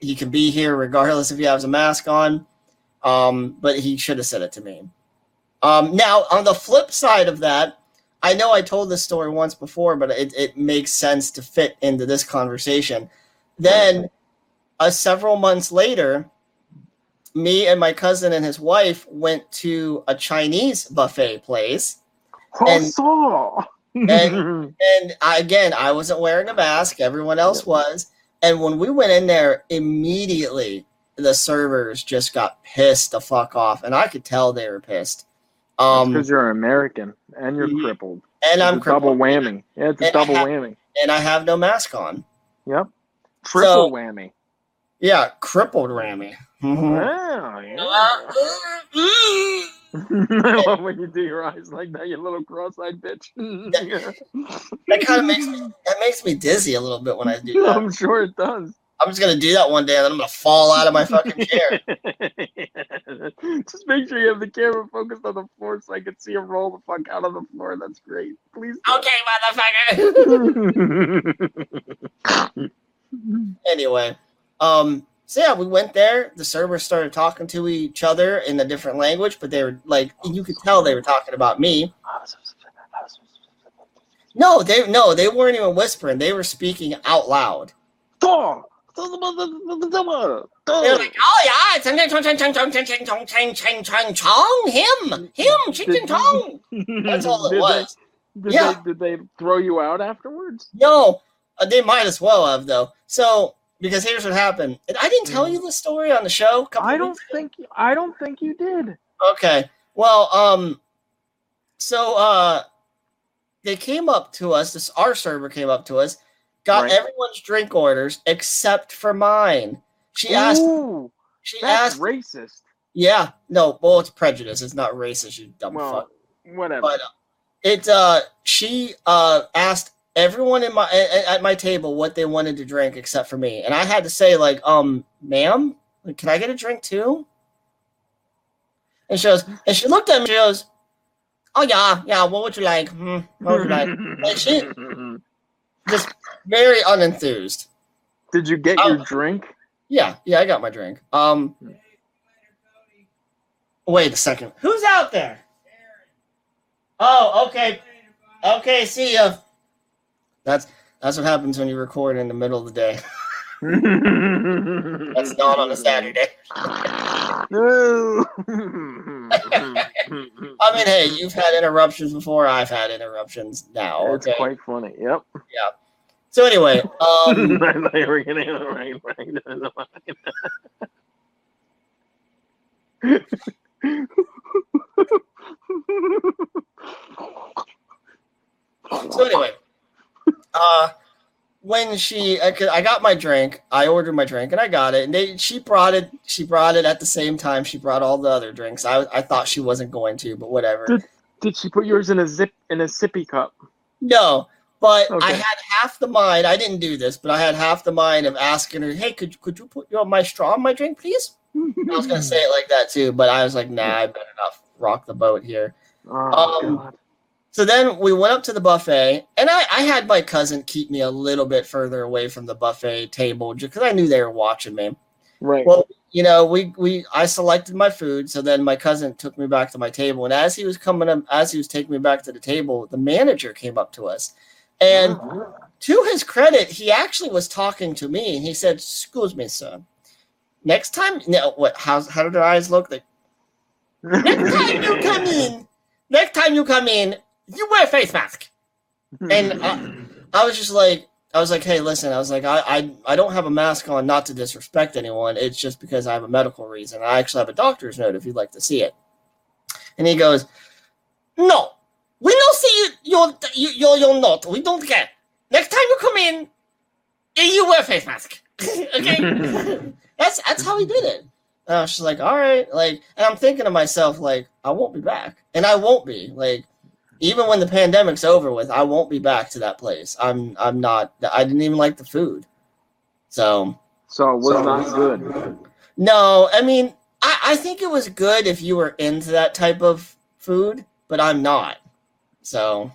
he can be here regardless if he has a mask on." Um, but he should have said it to me. Um, now on the flip side of that, I know I told this story once before, but it, it makes sense to fit into this conversation. Then, uh, several months later, me and my cousin and his wife went to a Chinese buffet place. and-! And- And I, again, I wasn't wearing a mask. Everyone else Yep. was. And when we went in there, immediately the servers just got pissed the fuck off, and I could tell they were pissed. Um, because you're American and you're crippled. and It's I'm a double crippled, whammy. Yeah, it's a And double have- whammy. and I have no mask on. Yep. Triple So- whammy. Yeah, crippled Rammy. Mhm. Wow, yeah. I love when you do your eyes like that, you little cross-eyed bitch. That kind of makes me that makes me dizzy a little bit when I do that. I'm sure it does. I'm just gonna do that one day, and then I'm gonna fall out of my fucking chair. Just make sure you have the camera focused on the floor so I can see him roll the fuck out of the floor. That's great. Please. do. Okay, motherfucker. anyway, um, so yeah, we went there. The servers started talking to each other in a different language, but they were like, you could tell they were talking about me. No, they no, they weren't even whispering. They were speaking out loud. Thor! They were like, oh yeah, chong ching chong chong ching ching chong ching ching chong chong him him ching ching chong. That's all it was. Did, Yeah. they, did they throw you out afterwards? No, uh, they might as well have though. So because here's what happened. I didn't tell you the story on the show. I don't weeks ago? think I don't think you did. Okay. Well, um, so uh, they came up to us. This our server came up to us, got Right. everyone's drink orders except for mine. She asked. Ooh, She that's asked. racist. Yeah. No. Well, it's prejudice. It's not racist. You dumb Well, fuck. whatever. But uh, it. Uh, she uh asked everyone in my at, at my table what they wanted to drink except for me, and I had to say like, um, ma'am, can I get a drink too? And she goes, and she looked at me. She goes, "Oh yeah, yeah. What would you like? Hmm, what would you like?" Like, she just very unenthused. Did you get Oh. your drink? Yeah, yeah. I got my drink. Um, wait a second. Who's out there? Oh, okay, okay. See ya. That's that's what happens when you record in the middle of the day. That's not on a Saturday. No. I mean, hey, you've had interruptions before. I've had interruptions now. It's Okay. quite funny. Yep. Yeah. So anyway, um, I thought you were getting it right. so anyway, uh, when she, I could- I got my drink, I ordered my drink, and I got it. And they, she brought it. She brought it at the same time. She brought all the other drinks. I, I thought she wasn't going to, but whatever. Did- Did she put yours in a zip in a sippy cup? No, but I had half the mind. I didn't do this, but I had half the mind of asking her, "Hey, could could you put your my straw in my drink, please?" I was gonna say it like that too, but I was like, "Nah, I better not rock the boat here." Oh Um, God. So then we went up to the buffet, and I, I had my cousin keep me a little bit further away from the buffet table just because I knew they were watching me. Right. Well, you know, we we I selected my food, so then my cousin took me back to my table, and as he was coming up, as he was taking me back to the table, the manager came up to us, and uh-huh. to his credit, he actually was talking to me, and he said, "Excuse me, sir. Next time, no, what? How how did their eyes look? Like next time you come in, next time you come in, you wear a face mask." And uh, I was just like, I was like, hey, listen, I was like, I, I I don't have a mask on, not to disrespect anyone. It's just because I have a medical reason. I actually have a doctor's note if you'd like to see it. And he goes, no, we don't see your your your, your note. We don't care. Next time you come in, you wear a face mask. okay, that's that's how he did it. And I was just like, all right, like, and I'm thinking to myself, like, I won't be back, and I won't be like even when the pandemic's over with, I won't be back to that place. I'm I'm not I didn't even like the food. So So it was not good. no, I mean I, I think it was good if you were into that type of food, but I'm not. So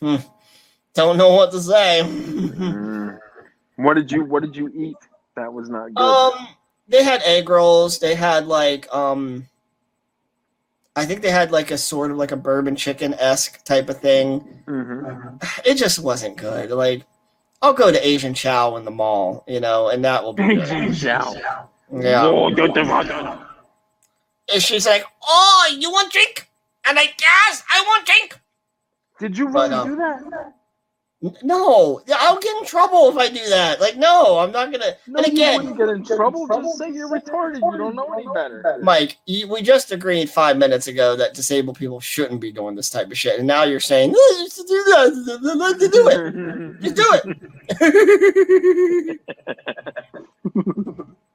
hmm, don't know what to say. Mm. What did you What did you eat? That was not good. um they had egg rolls, they had like um I think they had like a sort of like a bourbon chicken esque type of thing. hmm it just wasn't good. Like, I'll go to Asian Chow in the mall, you know, and that will be good. Chow. Yeah. Get the fuck out. And she's like, "Oh, you want drink?" And I guess I want drink. Did you But, um, do that? N- No, I'll get in trouble if I do that. Like, no, I'm not gonna. No, and you again, wouldn't get in trouble. Just say you're retarded. You don't know any better. Mike, you, we just agreed five minutes ago that disabled people shouldn't be doing this type of shit, and now you're saying, "No, you should do that. Let's do it. Just do it."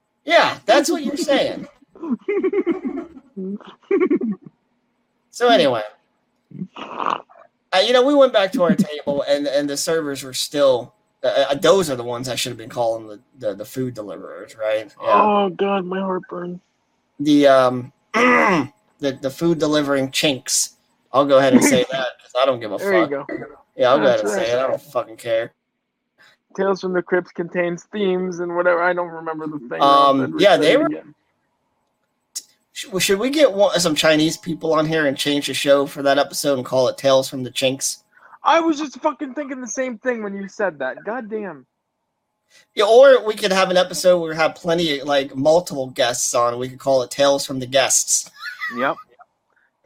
yeah, that's what you're saying. So anyway, uh, you know, we went back to our table, and and the servers were still. Uh, uh, those are the ones I should have been calling the, the, the food deliverers, right? Oh God, my heartburn. The um the the food delivering chinks. I'll go ahead and say that because I don't give a There you fuck. go. Yeah, I'll go ahead and That's say it. I don't fucking care. Tales from the Crips contains themes and whatever. I don't remember the thing. Um, yeah, they were- Again. Should, we get one, some Chinese people on here and change the show for that episode and call it Tales from the Chinks? I was just fucking thinking the same thing when you said that. God damn. Yeah, or we could have an episode where we have plenty, like multiple guests on. We could call it Tales from the Guests. Yep.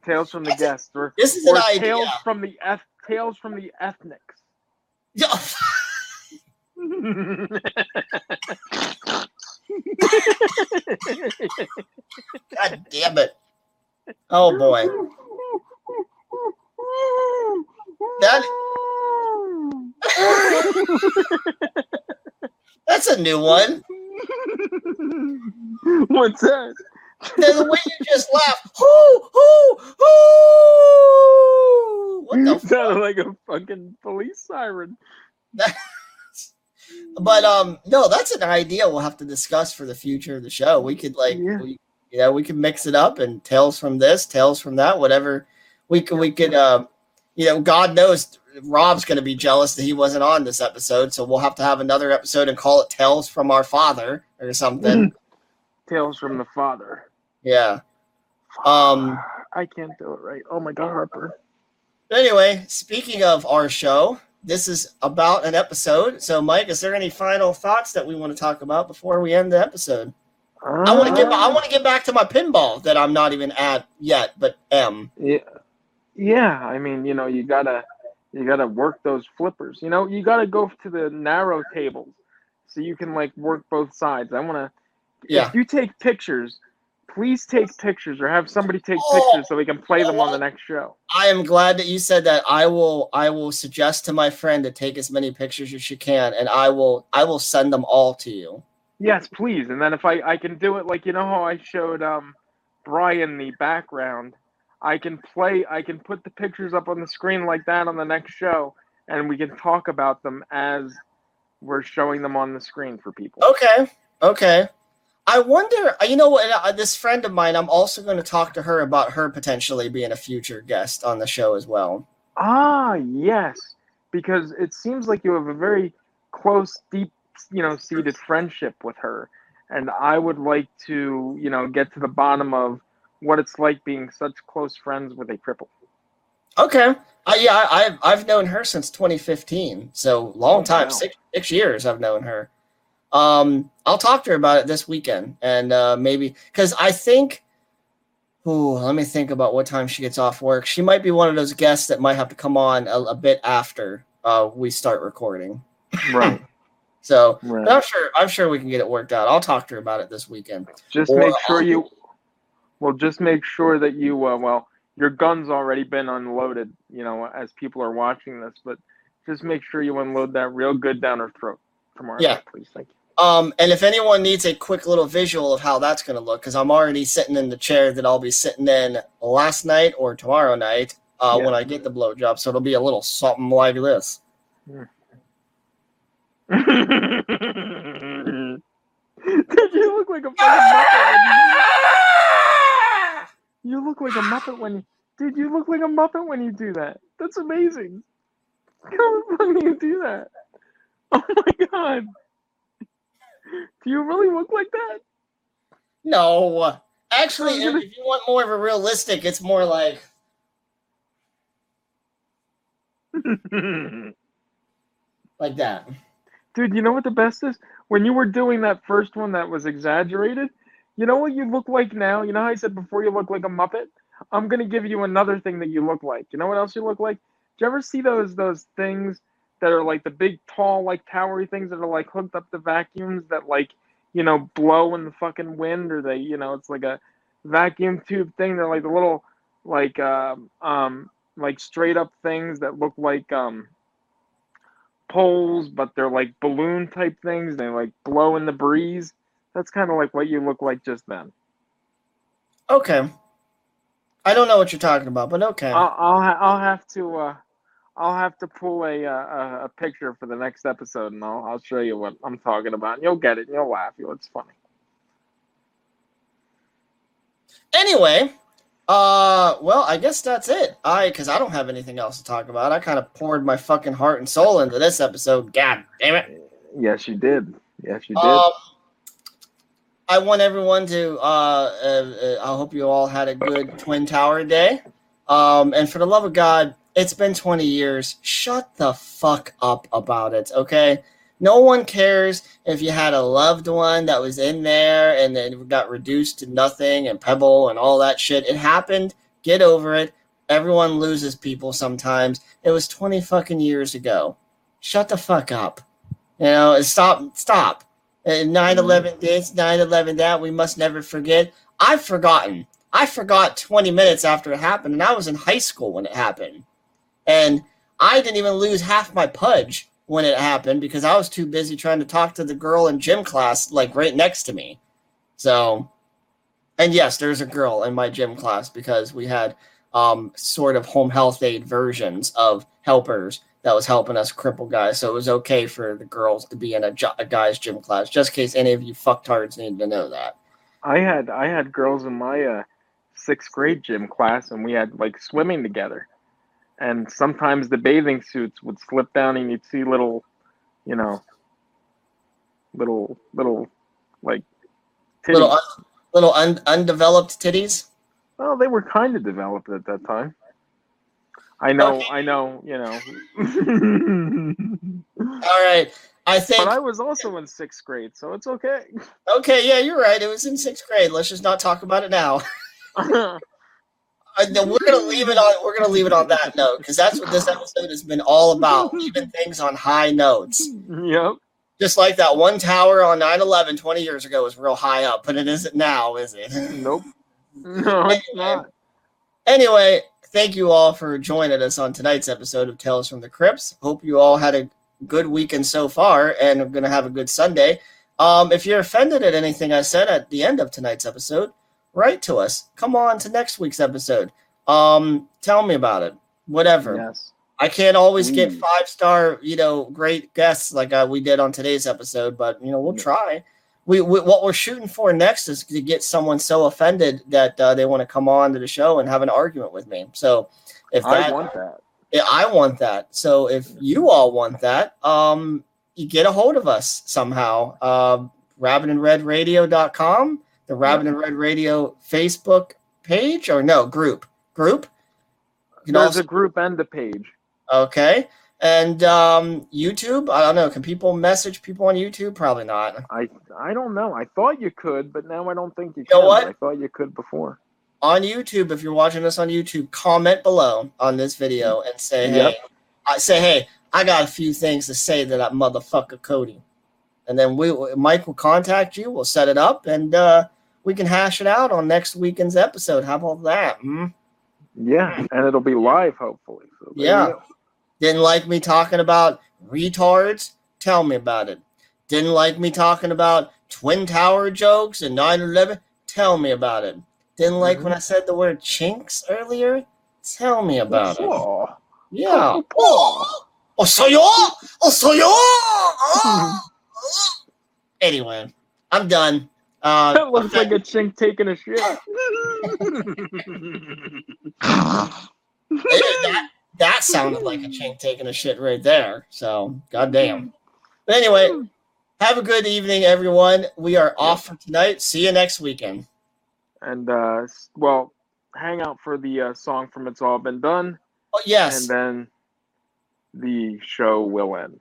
Tales from the That's a- guests, or, This is or an idea. tales from the eth- tales from the ethnics. God damn it. Oh boy. That that's a new one. What's that? The, the way you just laughed. Hoo, hoo, hoo. What the You fuck? sounded like a fucking police siren. But um, no, that's an idea we'll have to discuss for the future of the show. We could like, Yeah. we, you know, we could mix it up and tales from this, tales from that, whatever. We could, we could, um, you know, God knows Rob's going to be jealous that he wasn't on this episode, so we'll have to have another episode and call it "Tales from Our Father" or something. Tales from the father. yeah. Um. I can't do it right. Oh my god, Harper. Anyway, speaking of our show, this is about an episode. So, Mike, is there any final thoughts that we want to talk about before we end the episode? I want to get I want to get back to my pinball that I'm not even at yet, but am. Yeah, yeah. I mean, you know, you gotta you gotta work those flippers. You know, you gotta go to the narrow tables so you can like work both sides. I want to. Yeah. If you take pictures, please take pictures or have somebody take Oh, pictures so we can play them on the next show. I am glad that you said that. I will I will suggest to my friend to take as many pictures as she can, and I will I will send them all to you. Yes, please. And then if I I can do it like you know how I showed um Brian the background, I can play I can put the pictures up on the screen like that on the next show and we can talk about them as we're showing them on the screen for people. Okay, okay. I wonder. You know what? uh, This friend of mine. I'm also going to talk to her about her potentially being a future guest on the show as well. Ah, yes. Because it seems like you have a very close, deep, you know, seated friendship with her. And I would like to, you know, get to the bottom of what it's like being such close friends with a cripple. Okay. Uh, yeah, I, I've I've known her since 2015, so long Oh, time, wow. six six years. I've known her. Um, I'll talk to her about it this weekend, and uh, maybe because I think. Ooh, let me think about what time she gets off work. She might be one of those guests that might have to come on a, a bit after uh, we start recording. Right. So Right. I'm sure I'm sure we can get it worked out. I'll talk to her about it this weekend. Just Or make sure I'll- you. Well, just make sure that you. Uh, well, your gun's already been unloaded. You know, as people are watching this, but just make sure you unload that real good down her throat tomorrow. Yeah. night, please. Thank you. Um, and if anyone needs a quick little visual of how that's going to look, because I'm already sitting in the chair that I'll be sitting in last night or tomorrow night uh, Yeah. when I get the blowjob, so it'll be a little something like this. Did you look like a fucking muppet. When you, you look like a muppet when you. Dude, you look like a muppet when you do that. That's amazing. How the fuck do you do that? Oh my god. Do you really look like that? No, actually, if gonna- if you want more of a realistic, it's more like like that. Dude, you know what the best is? When you were doing that first one that was exaggerated, you know what you look like now? You know how I said before you look like a Muppet? I'm gonna give you another thing that you look like. You know what else you look like? Do you ever see those those things that are like the big tall, like towery things that are like hooked up to vacuums that like, you know, blow in the fucking wind or they, you know, it's like a vacuum tube thing. They're like the little like um um like straight up things that look like um poles, but they're like balloon type things. They like blow in the breeze. That's kind of like what you look like just then. Okay, I don't know what you're talking about, but okay. I'll I'll, ha- I'll have to uh, I'll have to pull a, uh, a a picture for the next episode, and I'll I'll show you what I'm talking about. And you'll get it. And you'll laugh. You'll, it's funny. Anyway, uh, well, I guess that's it. I because I don't have anything else to talk about. I kind of poured my fucking heart and soul into this episode. God damn it. Yes, you did. Yes, you did. Um, I want everyone to. Uh, uh, uh, I hope you all had a good Twin Tower day. Um, and for the love of God, it's been 20 years. Shut the fuck up about it, okay? No one cares if you had a loved one that was in there and then got reduced to nothing and pebble and all that shit. It happened. Get over it. Everyone loses people sometimes. It was 20 fucking years ago. Shut the fuck up. You know, stop, stop. Uh, 9 mm-hmm. 11 this, 9 11 that, we must never forget. I've forgotten. I forgot 20 minutes after it happened, and I was in high school when it happened. And I didn't even lose half my pudge when it happened because I was too busy trying to talk to the girl in gym class, like right next to me. So, and yes, there's a girl in my gym class because we had um, sort of home health aid versions of helpers that was helping us cripple guys. So it was okay for the girls to be in a, a guy's gym class, just in case any of you fucktards needed to know that. I had I had girls in my uh, sixth grade gym class, and we had like swimming together. And sometimes the bathing suits would slip down, and you'd see little, you know, little little like titties. Little, un- little un- undeveloped titties. well, they were kind of developed at that time. I know, Okay. I know, you know. All right. I think. but I was also in sixth grade, so it's okay. Okay, yeah, you're right. It was in sixth grade. Let's just not talk about it now. No, we're gonna leave it on. We're gonna leave it on that note because that's what this episode has been all about. Leaving things on high notes. yep. Just like that one tower on 9/11 20 years ago was real high up, but it isn't now, is it? Nope. No, it's not. Anyway, thank you all for joining us on tonight's episode of Tales from the Crips. Hope you all had a good weekend so far and are going to have a good Sunday. Um, if you're offended at anything I said at the end of tonight's episode, write to us. Come on to next week's episode. Um, tell me about it. Whatever. Yes. I can't always get five star, you know, great guests like uh, we did on today's episode, but you know, we'll try. We, we what we're shooting for next is to get someone so offended that uh, they want to come on to the show and have an argument with me. So if I want that. I want that. So if you all want that, um, you get a hold of us somehow. Um, rabbitinredradio.com, the Rabbit In Red Radio Facebook page, or no group group. You There's also- a group and a page. Okay. And um, YouTube, I don't know. Can people message people on YouTube? Probably not. I I don't know. I thought you could, but now I don't think you know can. what? I thought you could before. On YouTube, if you're watching this on YouTube, comment below on this video and say, Yep. hey, I say, hey, I got a few things to say to that motherfucker Cody. And then we Mike will contact you. We'll set it up, and uh, we can hash it out on next weekend's episode. How about that? Hmm? Yeah, and it'll be live hopefully. So Yeah. Didn't like me talking about retards? Tell me about it. Didn't like me talking about Twin Tower jokes and 9 11? Tell me about it. Didn't like when I said the word chinks earlier? Tell me about it. Oh, Yeah. Oh, oh, so you Oh, so you Oh. Anyway, I'm done. Uh, that looks like a chink taking a shit. that, that sounded like a chink taking a shit right there. So, goddamn. But anyway, have a good evening, everyone. We are off for tonight. See you next weekend. and uh, well, hang out for the uh, song from "It's All Been Done," Oh, yes. and then the show will end.